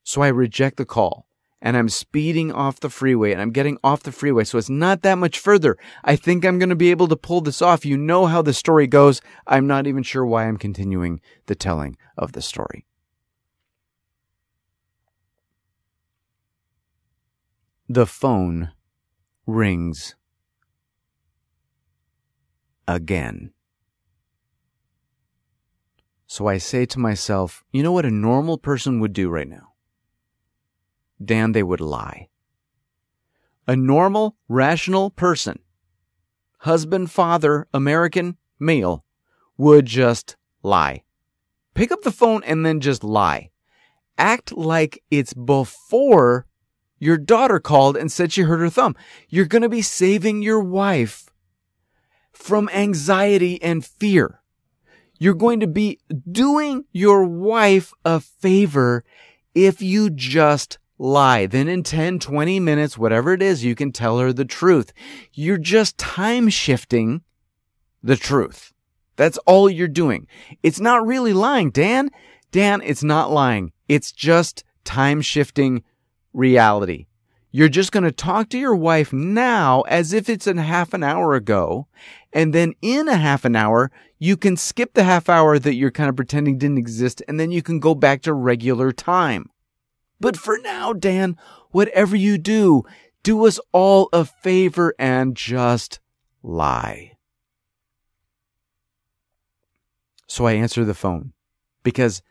[SPEAKER 1] So I reject the call and I'm speeding off the freeway and I'm getting off the freeway. So it's not that much further. I think I'm going to be able to pull this off. You know how the story goes. I'm not even sure why I'm continuing the telling of the story. The phone rings again. So I say to myself, you know what a normal person would do right now? Dan, they would lie. A normal, rational person, husband, father, American, male, would just lie. Pick up the phone and then just lie. Act like it's before your daughter called and said she hurt her thumb. You're going to be saving your wife from anxiety and fear. You're going to be doing your wife a favor if you just lie. Then in 10, 20 minutes, whatever it is, you can tell her the truth. You're just time shifting the truth. That's all you're doing. It's not really lying, Dan. Dan, it's not lying. It's just time shifting reality. You're just going to talk to your wife now as if it's in half an hour ago. And then in a half an hour, you can skip the half hour that you're kind of pretending didn't exist. And then you can go back to regular time. But for now, Dan, whatever you do, do us all a favor and just lie. So I answer the phone because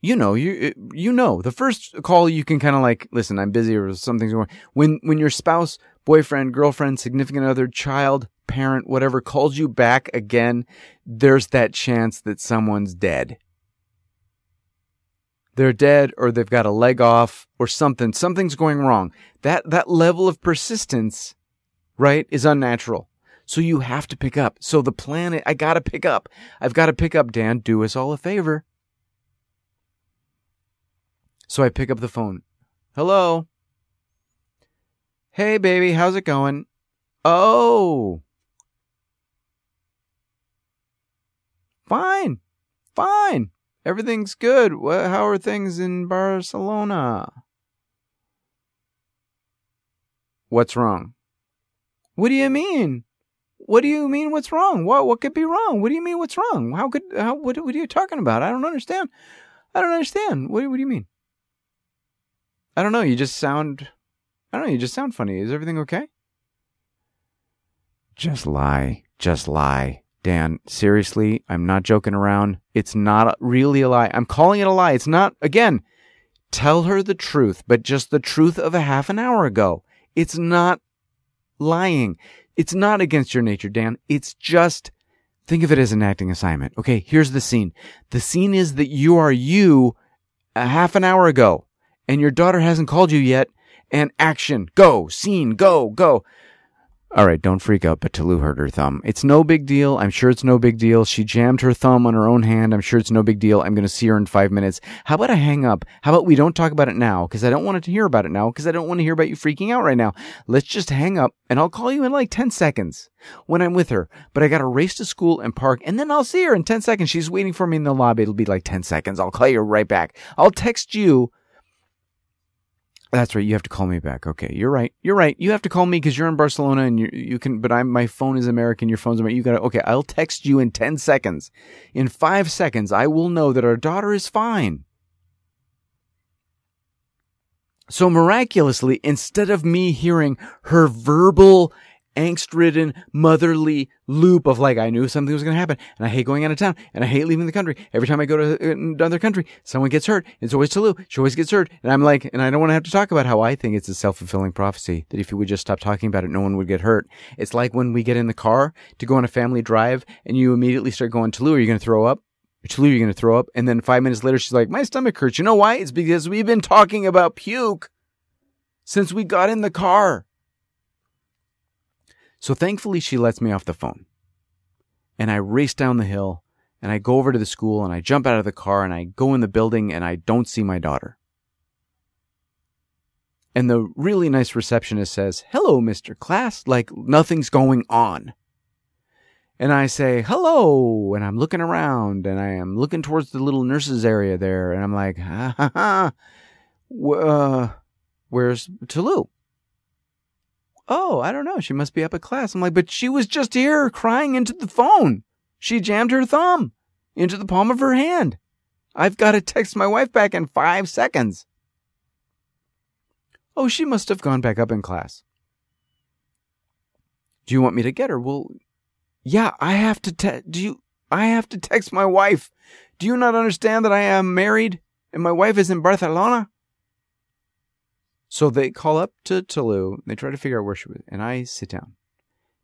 [SPEAKER 1] you know, you you know, the first call you can kind of like, listen, I'm busy or something's going. When when your spouse, boyfriend, girlfriend, significant other, child, parent, whatever calls you back again, there's that chance that someone's dead. They're dead or they've got a leg off or something. Something's going wrong. That that level of persistence, right, is unnatural. So you have to pick up. So the planet, I gotta pick up. I've got to pick up, Dan. Do us all a favor. So I pick up the phone. Hello. Hey, baby, how's it going? Oh. Fine. Fine. Everything's good. How are things in Barcelona? What's wrong? What do you mean? What do you mean what's wrong? What what could be wrong? What do you mean what's wrong? How could how what what are you talking about? I don't understand. I don't understand. What what do you mean? I don't know. You just sound. I don't know. You just sound funny. Is everything okay? Just lie. Just lie. Dan, seriously, I'm not joking around. It's not really a lie. I'm calling it a lie. It's not, again, tell her the truth, but just the truth of a half an hour ago. It's not lying. It's not against your nature, Dan. It's just, think of it as an acting assignment. Okay, here's the scene. The scene is that you are you a half an hour ago and your daughter hasn't called you yet, and action, go, scene, go, go. All right, don't freak out, but Talou hurt her thumb. It's no big deal. I'm sure it's no big deal. She jammed her thumb on her own hand. I'm sure it's no big deal. I'm going to see her in five minutes. How about I hang up? How about we don't talk about it now? Because I don't want to hear about it now. Because I don't want to hear about you freaking out right now. Let's just hang up and I'll call you in like 10 seconds when I'm with her. But I got to race to school and park and then I'll see her in 10 seconds. She's waiting for me in the lobby. It'll be like 10 seconds. I'll call you right back. I'll text you that's right. You have to call me back. Okay, you're right. You're right. You have to call me because you're in Barcelona and you you can. But I'm my phone is American. Your phone's American. You got to. Okay, I'll text you in ten seconds. In five seconds, I will know that our daughter is fine. So miraculously, instead of me hearing her verbal angst ridden, motherly loop of like, I knew something was going to happen and I hate going out of town and I hate leaving the country. Every time I go to uh, another country, someone gets hurt. It's always Talou. She always gets hurt. And I'm like, and I don't want to have to talk about how I think it's a self-fulfilling prophecy that if you would just stop talking about it, no one would get hurt. It's like when we get in the car to go on a family drive and you immediately start going, Talou, are you going to throw up? Talou, you're you going to throw up. And then five minutes later, she's like, my stomach hurts. You know why? It's because we've been talking about puke since we got in the car. So thankfully, she lets me off the phone. And I race down the hill and I go over to the school and I jump out of the car and I go in the building and I don't see my daughter. And the really nice receptionist says, Hello, Mr. Klass, like nothing's going on. And I say, Hello. And I'm looking around and I am looking towards the little nurses area there. And I'm like, Ha ha ha. Uh, where's Talou? Oh, I don't know. She must be up at class. I'm like, but she was just here crying into the phone. She jammed her thumb into the palm of her hand. I've got to text my wife back in five seconds. Oh, she must have gone back up in class. Do you want me to get her? Well, yeah, I have to te- do you I have to text my wife. Do you not understand that I am married and my wife is in Barcelona? So they call up to Talou. They try to figure out where she was, and I sit down.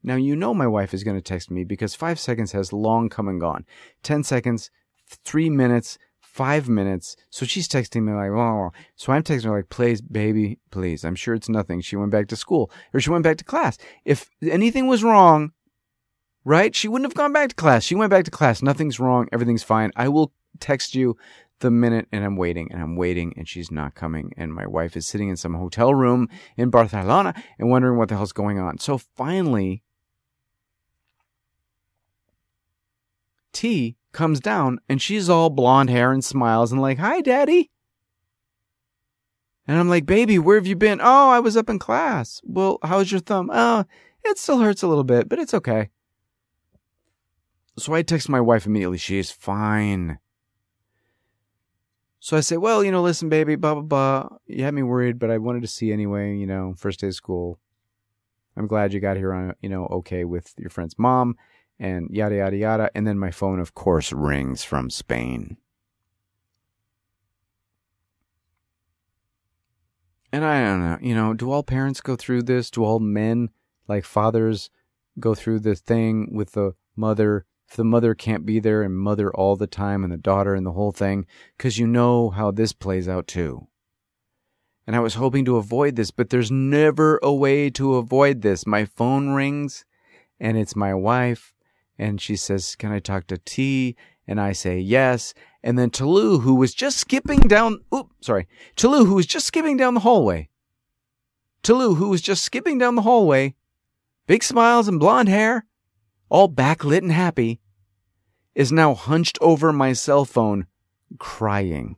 [SPEAKER 1] Now you know my wife is going to text me because five seconds has long come and gone. Ten seconds, three minutes, five minutes. So she's texting me like, oh. So I'm texting her like, please, baby, please. I'm sure it's nothing. She went back to school or she went back to class. If anything was wrong, right? She wouldn't have gone back to class. She went back to class. Nothing's wrong. Everything's fine. I will text you the minute and I'm waiting and I'm waiting and she's not coming. And my wife is sitting in some hotel room in Barcelona and wondering what the hell's going on. So finally, T comes down and she's all blonde hair and smiles and like, hi, daddy. And I'm like, baby, where have you been? Oh, I was up in class. Well, how's your thumb? Oh, it still hurts a little bit, but it's okay. So I text my wife immediately. She is fine. So I say, well, you know, listen, baby, blah, blah, blah. You had me worried, but I wanted to see anyway, you know, first day of school. I'm glad you got here on, you know, okay with your friend's mom and yada, yada, yada. And then my phone, of course, rings from Spain. And I don't know, you know, do all parents go through this? Do all men, like fathers, go through the thing with the mother if the mother can't be there and mother all the time and the daughter and the whole thing, because you know how this plays out too. And I was hoping to avoid this, but there's never a way to avoid this. My phone rings and it's my wife and she says, Can I talk to T? And I say yes. And then Talou, who was just skipping down, oop, sorry, Talou, who was just skipping down the hallway. Talou, who was just skipping down the hallway, big smiles and blonde hair, all backlit and happy, is now hunched over my cell phone, crying.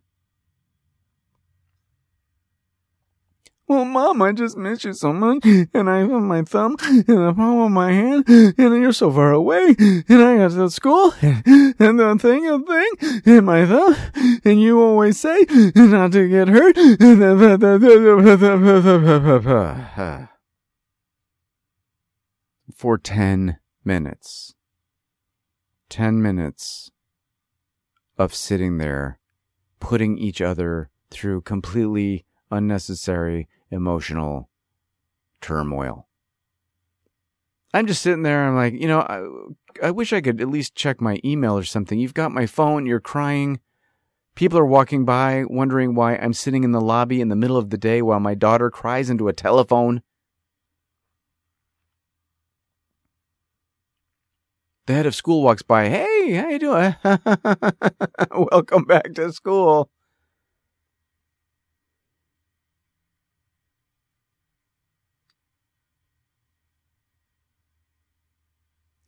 [SPEAKER 1] Well, Mom, I just miss you so much, and I have my thumb in the palm of my hand, and you're so far away, and I got to school, and, the thing, and thing, and my thumb, and you always say not to get hurt. For ten minutes. 10 minutes of sitting there, putting each other through completely unnecessary emotional turmoil. I'm just sitting there. I'm like, you know, I, I wish I could at least check my email or something. You've got my phone. You're crying. People are walking by wondering why I'm sitting in the lobby in the middle of the day while my daughter cries into a telephone. The head of school walks by. Hey, how you doing? Welcome back to school.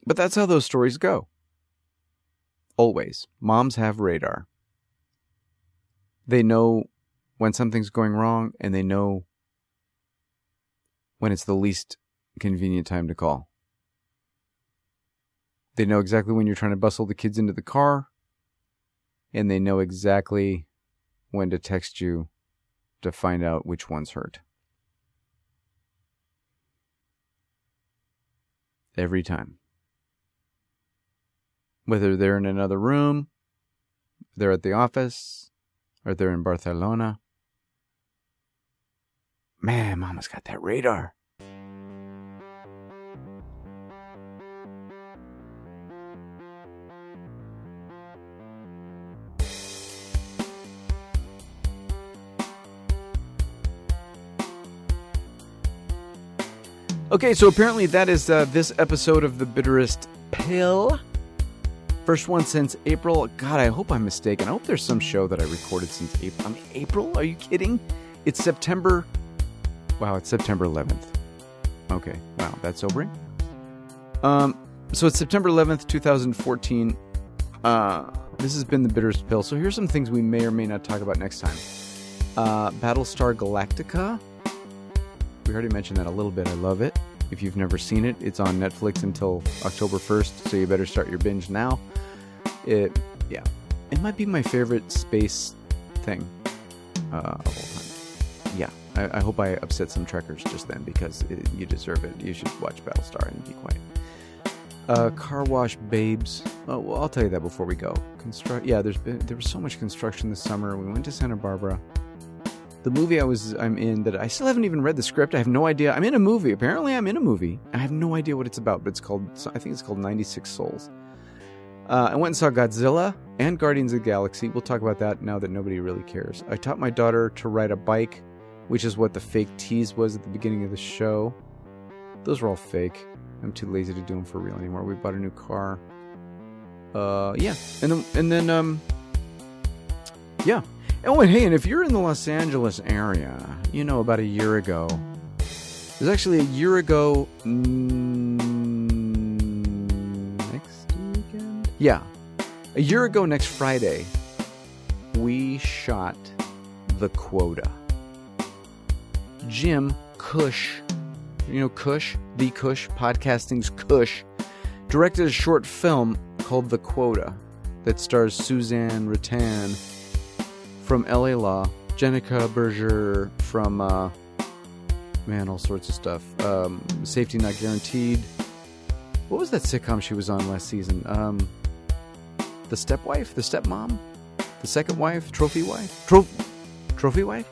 [SPEAKER 1] But that's how those stories go. Always. Moms have radar. They know when something's going wrong and they know when it's the least convenient time to call. They know exactly when you're trying to bustle the kids into the car and they know exactly when to text you to find out which one's hurt. Every time whether they're in another room, they're at the office, or they're in Barcelona. Man, Mama's got that radar. Okay, so apparently that is uh, this episode of The Bitterest Pill. First one since April. God, I hope I'm mistaken. I hope there's some show that I recorded since April. I mean, April? Are you kidding? It's September. Wow, it's September 11th. Okay, wow, that's sobering. Um, so it's September 11th, 2014. Uh, this has been the bitterest pill. So here's some things we may or may not talk about next time. Uh, Battlestar Galactica. We already mentioned that a little bit. I love it. If you've never seen it, it's on Netflix until October 1st, so you better start your binge now. It, yeah, it might be my favorite space thing uh, of all time. Yeah, I, I, hope I upset some trekkers just then because it, you deserve it. You should watch Battlestar and be quiet. Uh, car wash babes. Oh, well, I'll tell you that before we go. Construct. Yeah, there's been there was so much construction this summer. We went to Santa Barbara the movie I was I'm in that I still haven't even read the script. I have no idea. I'm in a movie. Apparently, I'm in a movie. I have no idea what it's about, but it's called I think it's called 96 Souls. Uh, I went and saw Godzilla and Guardians of the Galaxy. We'll talk about that now that nobody really cares. I taught my daughter to ride a bike, which is what the fake tease was at the beginning of the show. Those were all fake. I'm too lazy to do them for real anymore. We bought a new car. Uh, yeah, and then and then um, yeah, Oh, and hey, and if you're in the Los Angeles area, you know, about a year ago, it was actually a year ago mm, next weekend? Yeah. A year ago next Friday, we shot The Quota. Jim Cush, you know, Cush, The Cush, podcasting's Cush, directed a short film called The Quota that stars Suzanne Ruttan from LA Law, Jenica Bergere from uh, man, all sorts of stuff. Um, Safety Not Guaranteed. What was that sitcom she was on last season? Um, the Stepwife, the Stepmom, the Second Wife, Trophy Wife, Tro- Trophy Wife,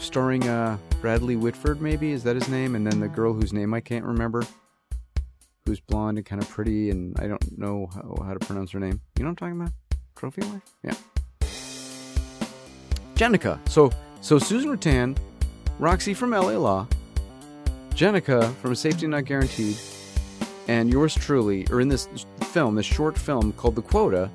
[SPEAKER 1] starring uh, Bradley Whitford. Maybe is that his name? And then the girl whose name I can't remember, who's blonde and kind of pretty, and I don't know how, how to pronounce her name. You know what I'm talking about? Trophy wife? Yeah. Jenica. So so Susan Ruttan, Roxy from LA Law, Jenica from Safety Not Guaranteed, and yours truly are in this film, this short film called The Quota.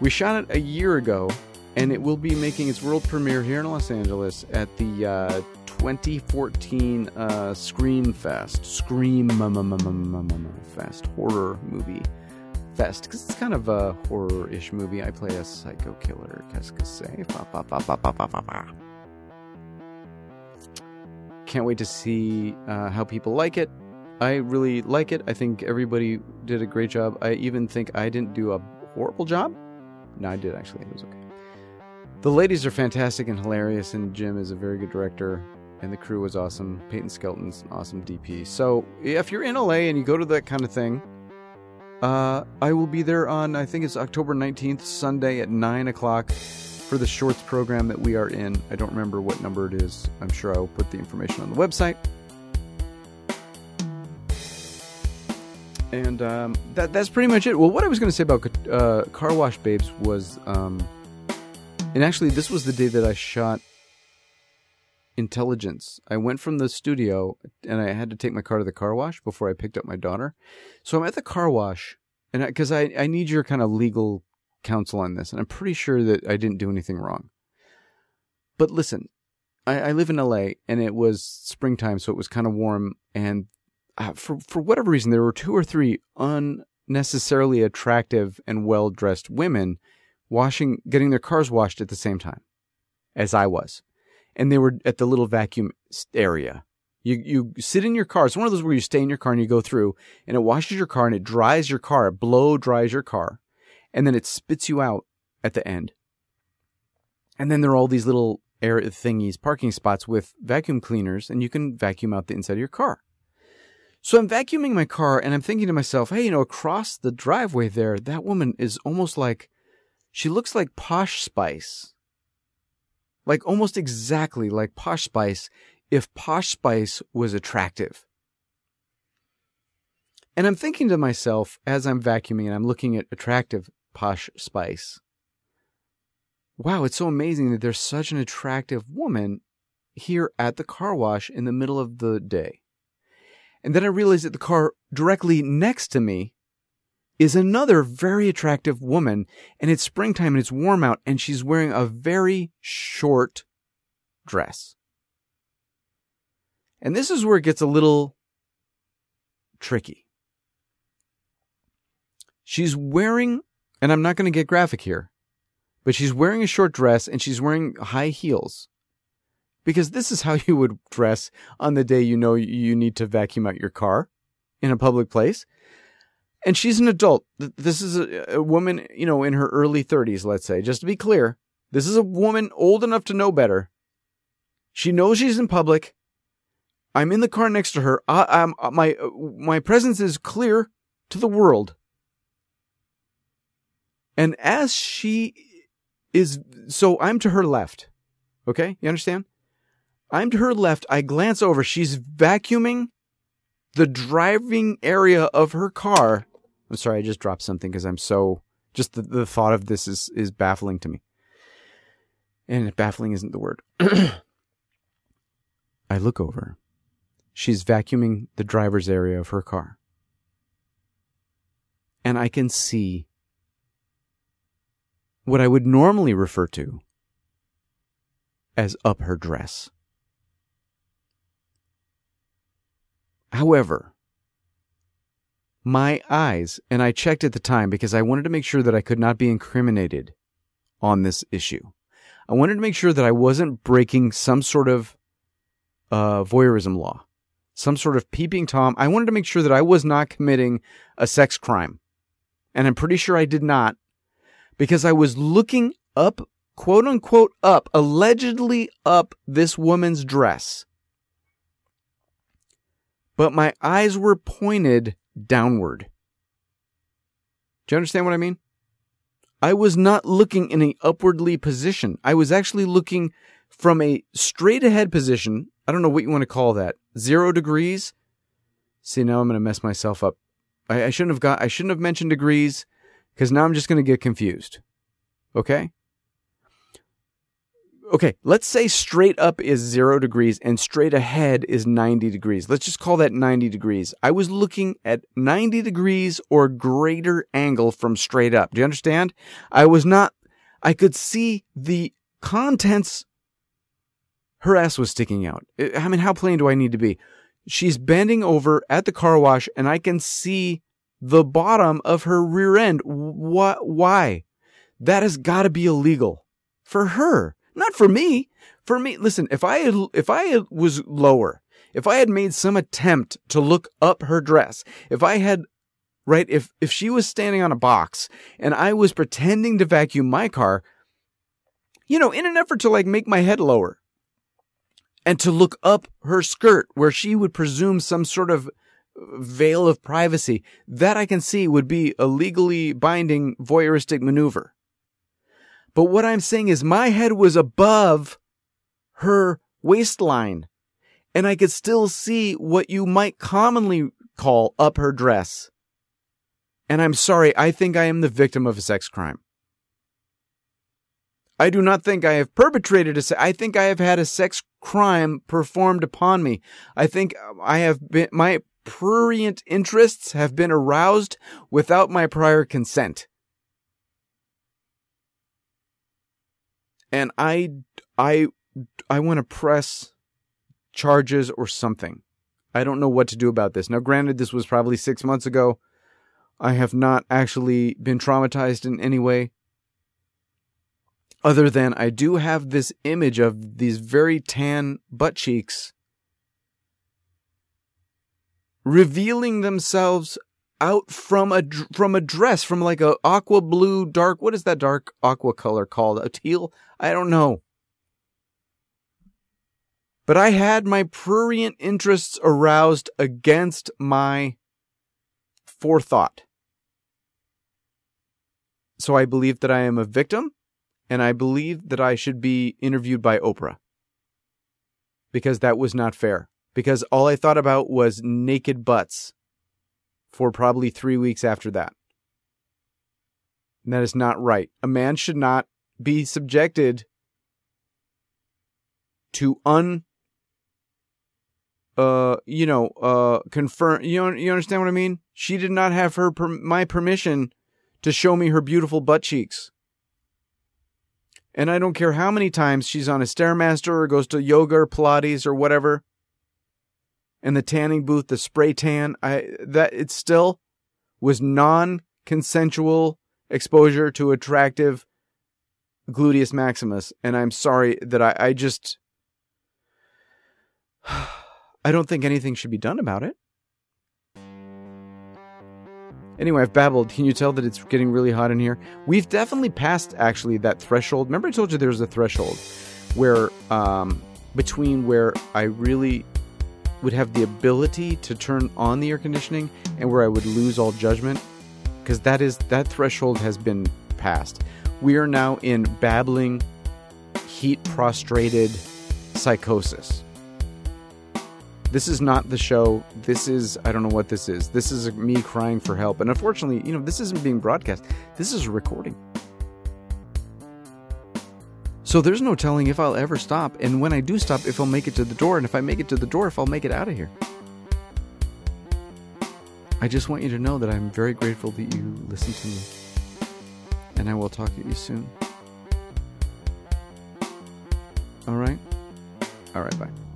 [SPEAKER 1] We shot it a year ago, and it will be making its world premiere here in Los Angeles at the uh, 2014 uh, Scream Fest, Scream Fest horror movie Fest because it's kind of a horror-ish movie. I play a psycho killer. Can't wait to see uh, how people like it. I really like it. I think everybody did a great job. I even think I didn't do a horrible job. No, I did actually. It was okay. The ladies are fantastic and hilarious, and Jim is a very good director, and the crew was awesome. Peyton Skelton's awesome DP. So if you're in LA and you go to that kind of thing, uh, I will be there on, I think it's October 19th, Sunday at 9 o'clock for the shorts program that we are in. I don't remember what number it is. I'm sure I will put the information on the website. And um, that that's pretty much it. Well, what I was going to say about uh, Car Wash Babes was, um, and actually, this was the day that I shot intelligence. I went from the studio and I had to take my car to the car wash before I picked up my daughter. So I'm at the car wash and because I, I, I need your kind of legal counsel on this, and I'm pretty sure that I didn't do anything wrong. But listen, I, I live in LA and it was springtime, so it was kind of warm. And uh, for for whatever reason, there were two or three unnecessarily attractive and well dressed women washing, getting their cars washed at the same time as I was, and they were at the little vacuum area. You you sit in your car. It's one of those where you stay in your car and you go through, and it washes your car and it dries your car. It blow dries your car, and then it spits you out at the end. And then there are all these little air thingies, parking spots with vacuum cleaners, and you can vacuum out the inside of your car. So I'm vacuuming my car and I'm thinking to myself, hey, you know, across the driveway there, that woman is almost like, she looks like Posh Spice. Like almost exactly like Posh Spice if Posh Spice was attractive. And I'm thinking to myself as I'm vacuuming and I'm looking at attractive Posh Spice, wow, it's so amazing that there's such an attractive woman here at the car wash in the middle of the day. And then I realized that the car directly next to me is another very attractive woman, and it's springtime and it's warm out, and she's wearing a very short dress. And this is where it gets a little tricky. She's wearing, and I'm not going to get graphic here, but she's wearing a short dress and she's wearing high heels. Because this is how you would dress on the day you know you need to vacuum out your car in a public place. And she's an adult. This is a, a woman, you know, in her early 30s, let's say. Just to be clear, this is a woman old enough to know better. She knows she's in public. I'm in the car next to her. I, I'm, uh, my, uh, my presence is clear to the world. And as she is so I'm to her left. Okay? You understand? I'm to her left. I glance over. She's vacuuming the driving area of her car. I'm sorry, I just dropped something because I'm so just the, the thought of this is is baffling to me. And baffling isn't the word. I look over. She's vacuuming the driver's area of her car. And I can see what I would normally refer to as up her dress. However, my eyes, and I checked at the time because I wanted to make sure that I could not be incriminated on this issue. I wanted to make sure that I wasn't breaking some sort of uh, voyeurism law, some sort of peeping Tom. I wanted to make sure that I was not committing a sex crime. And I'm pretty sure I did not because I was looking up, quote unquote, up, allegedly up this woman's dress. But my eyes were pointed downward. Do you understand what I mean? I was not looking in an upwardly position. I was actually looking from a straight ahead position. I don't know what you want to call that. Zero degrees. See, now I'm going to mess myself up. I, I shouldn't have got, I shouldn't have mentioned degrees because now I'm just going to get confused. Okay? Okay, let's say straight up is zero degrees and straight ahead is 90 degrees. Let's just call that 90 degrees. I was looking at 90 degrees or greater angle from straight up. Do you understand? I was not, I could see the contents. Her ass was sticking out. I mean, how plain do I need to be? She's bending over at the car wash and I can see the bottom of her rear end. What? Why? That has got to be illegal for her, not for me. For me, listen, if I had, if I was lower, if I had made some attempt to look up her dress, if I had, right, if, if she was standing on a box and I was pretending to vacuum my car, you know, in an effort to like make my head lower and to look up her skirt where she would presume some sort of veil of privacy, that I can see would be a legally binding voyeuristic maneuver. But what I'm saying is my head was above her waistline and I could still see what you might commonly call up her dress. And I'm sorry, I think I am the victim of a sex crime. I do not think I have perpetrated a se- I think I have had a sex crime performed upon me. I think um, I have been, my prurient interests have been aroused without my prior consent. And I, I, I want to press charges or something. I don't know what to do about this. Now, granted, this was probably six months ago. I have not actually been traumatized in any way. Other than I do have this image of these very tan butt cheeks revealing themselves out from a from a dress from like a aqua blue dark what is that dark aqua color called? A teal? I don't know. But i had my prurient interests aroused against my forethought. So i believe that i am a victim and i believe that i should be interviewed by oprah. Because that was not fair. Because all I thought about was naked butts for probably three weeks after that. And that is not right. A man should not be subjected to un uh you know uh confirm you you understand what I mean? She did not have her per- my permission to show me her beautiful butt cheeks. And I don't care how many times she's on a stairmaster or goes to yoga or pilates or whatever in the tanning booth, the spray tan, I that it still was non-consensual exposure to attractive gluteus maximus, and I'm sorry that I, I just I don't think anything should be done about it. Anyway, I've babbled. Can you tell that it's getting really hot in here? We've definitely passed actually that threshold. Remember, I told you there was a threshold where um, between where I really would have the ability to turn on the air conditioning and where I would lose all judgment because that is that threshold has been passed. We are now in babbling, heat prostrated psychosis. This is not the show. This is I don't know what this is. This is me crying for help. And unfortunately, you know, this isn't being broadcast. This is recording. So there's no telling if I'll ever stop, and when I do stop, if I'll make it to the door, and if I make it to the door, if I'll make it out of here. I just want you to know that I'm very grateful that you listen to me. And I will talk to you soon. All right? All right, bye.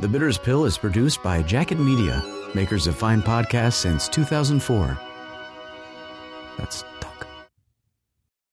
[SPEAKER 2] The Bitterest Pill is produced by Jacket Media, makers of fine podcasts since 2004. That's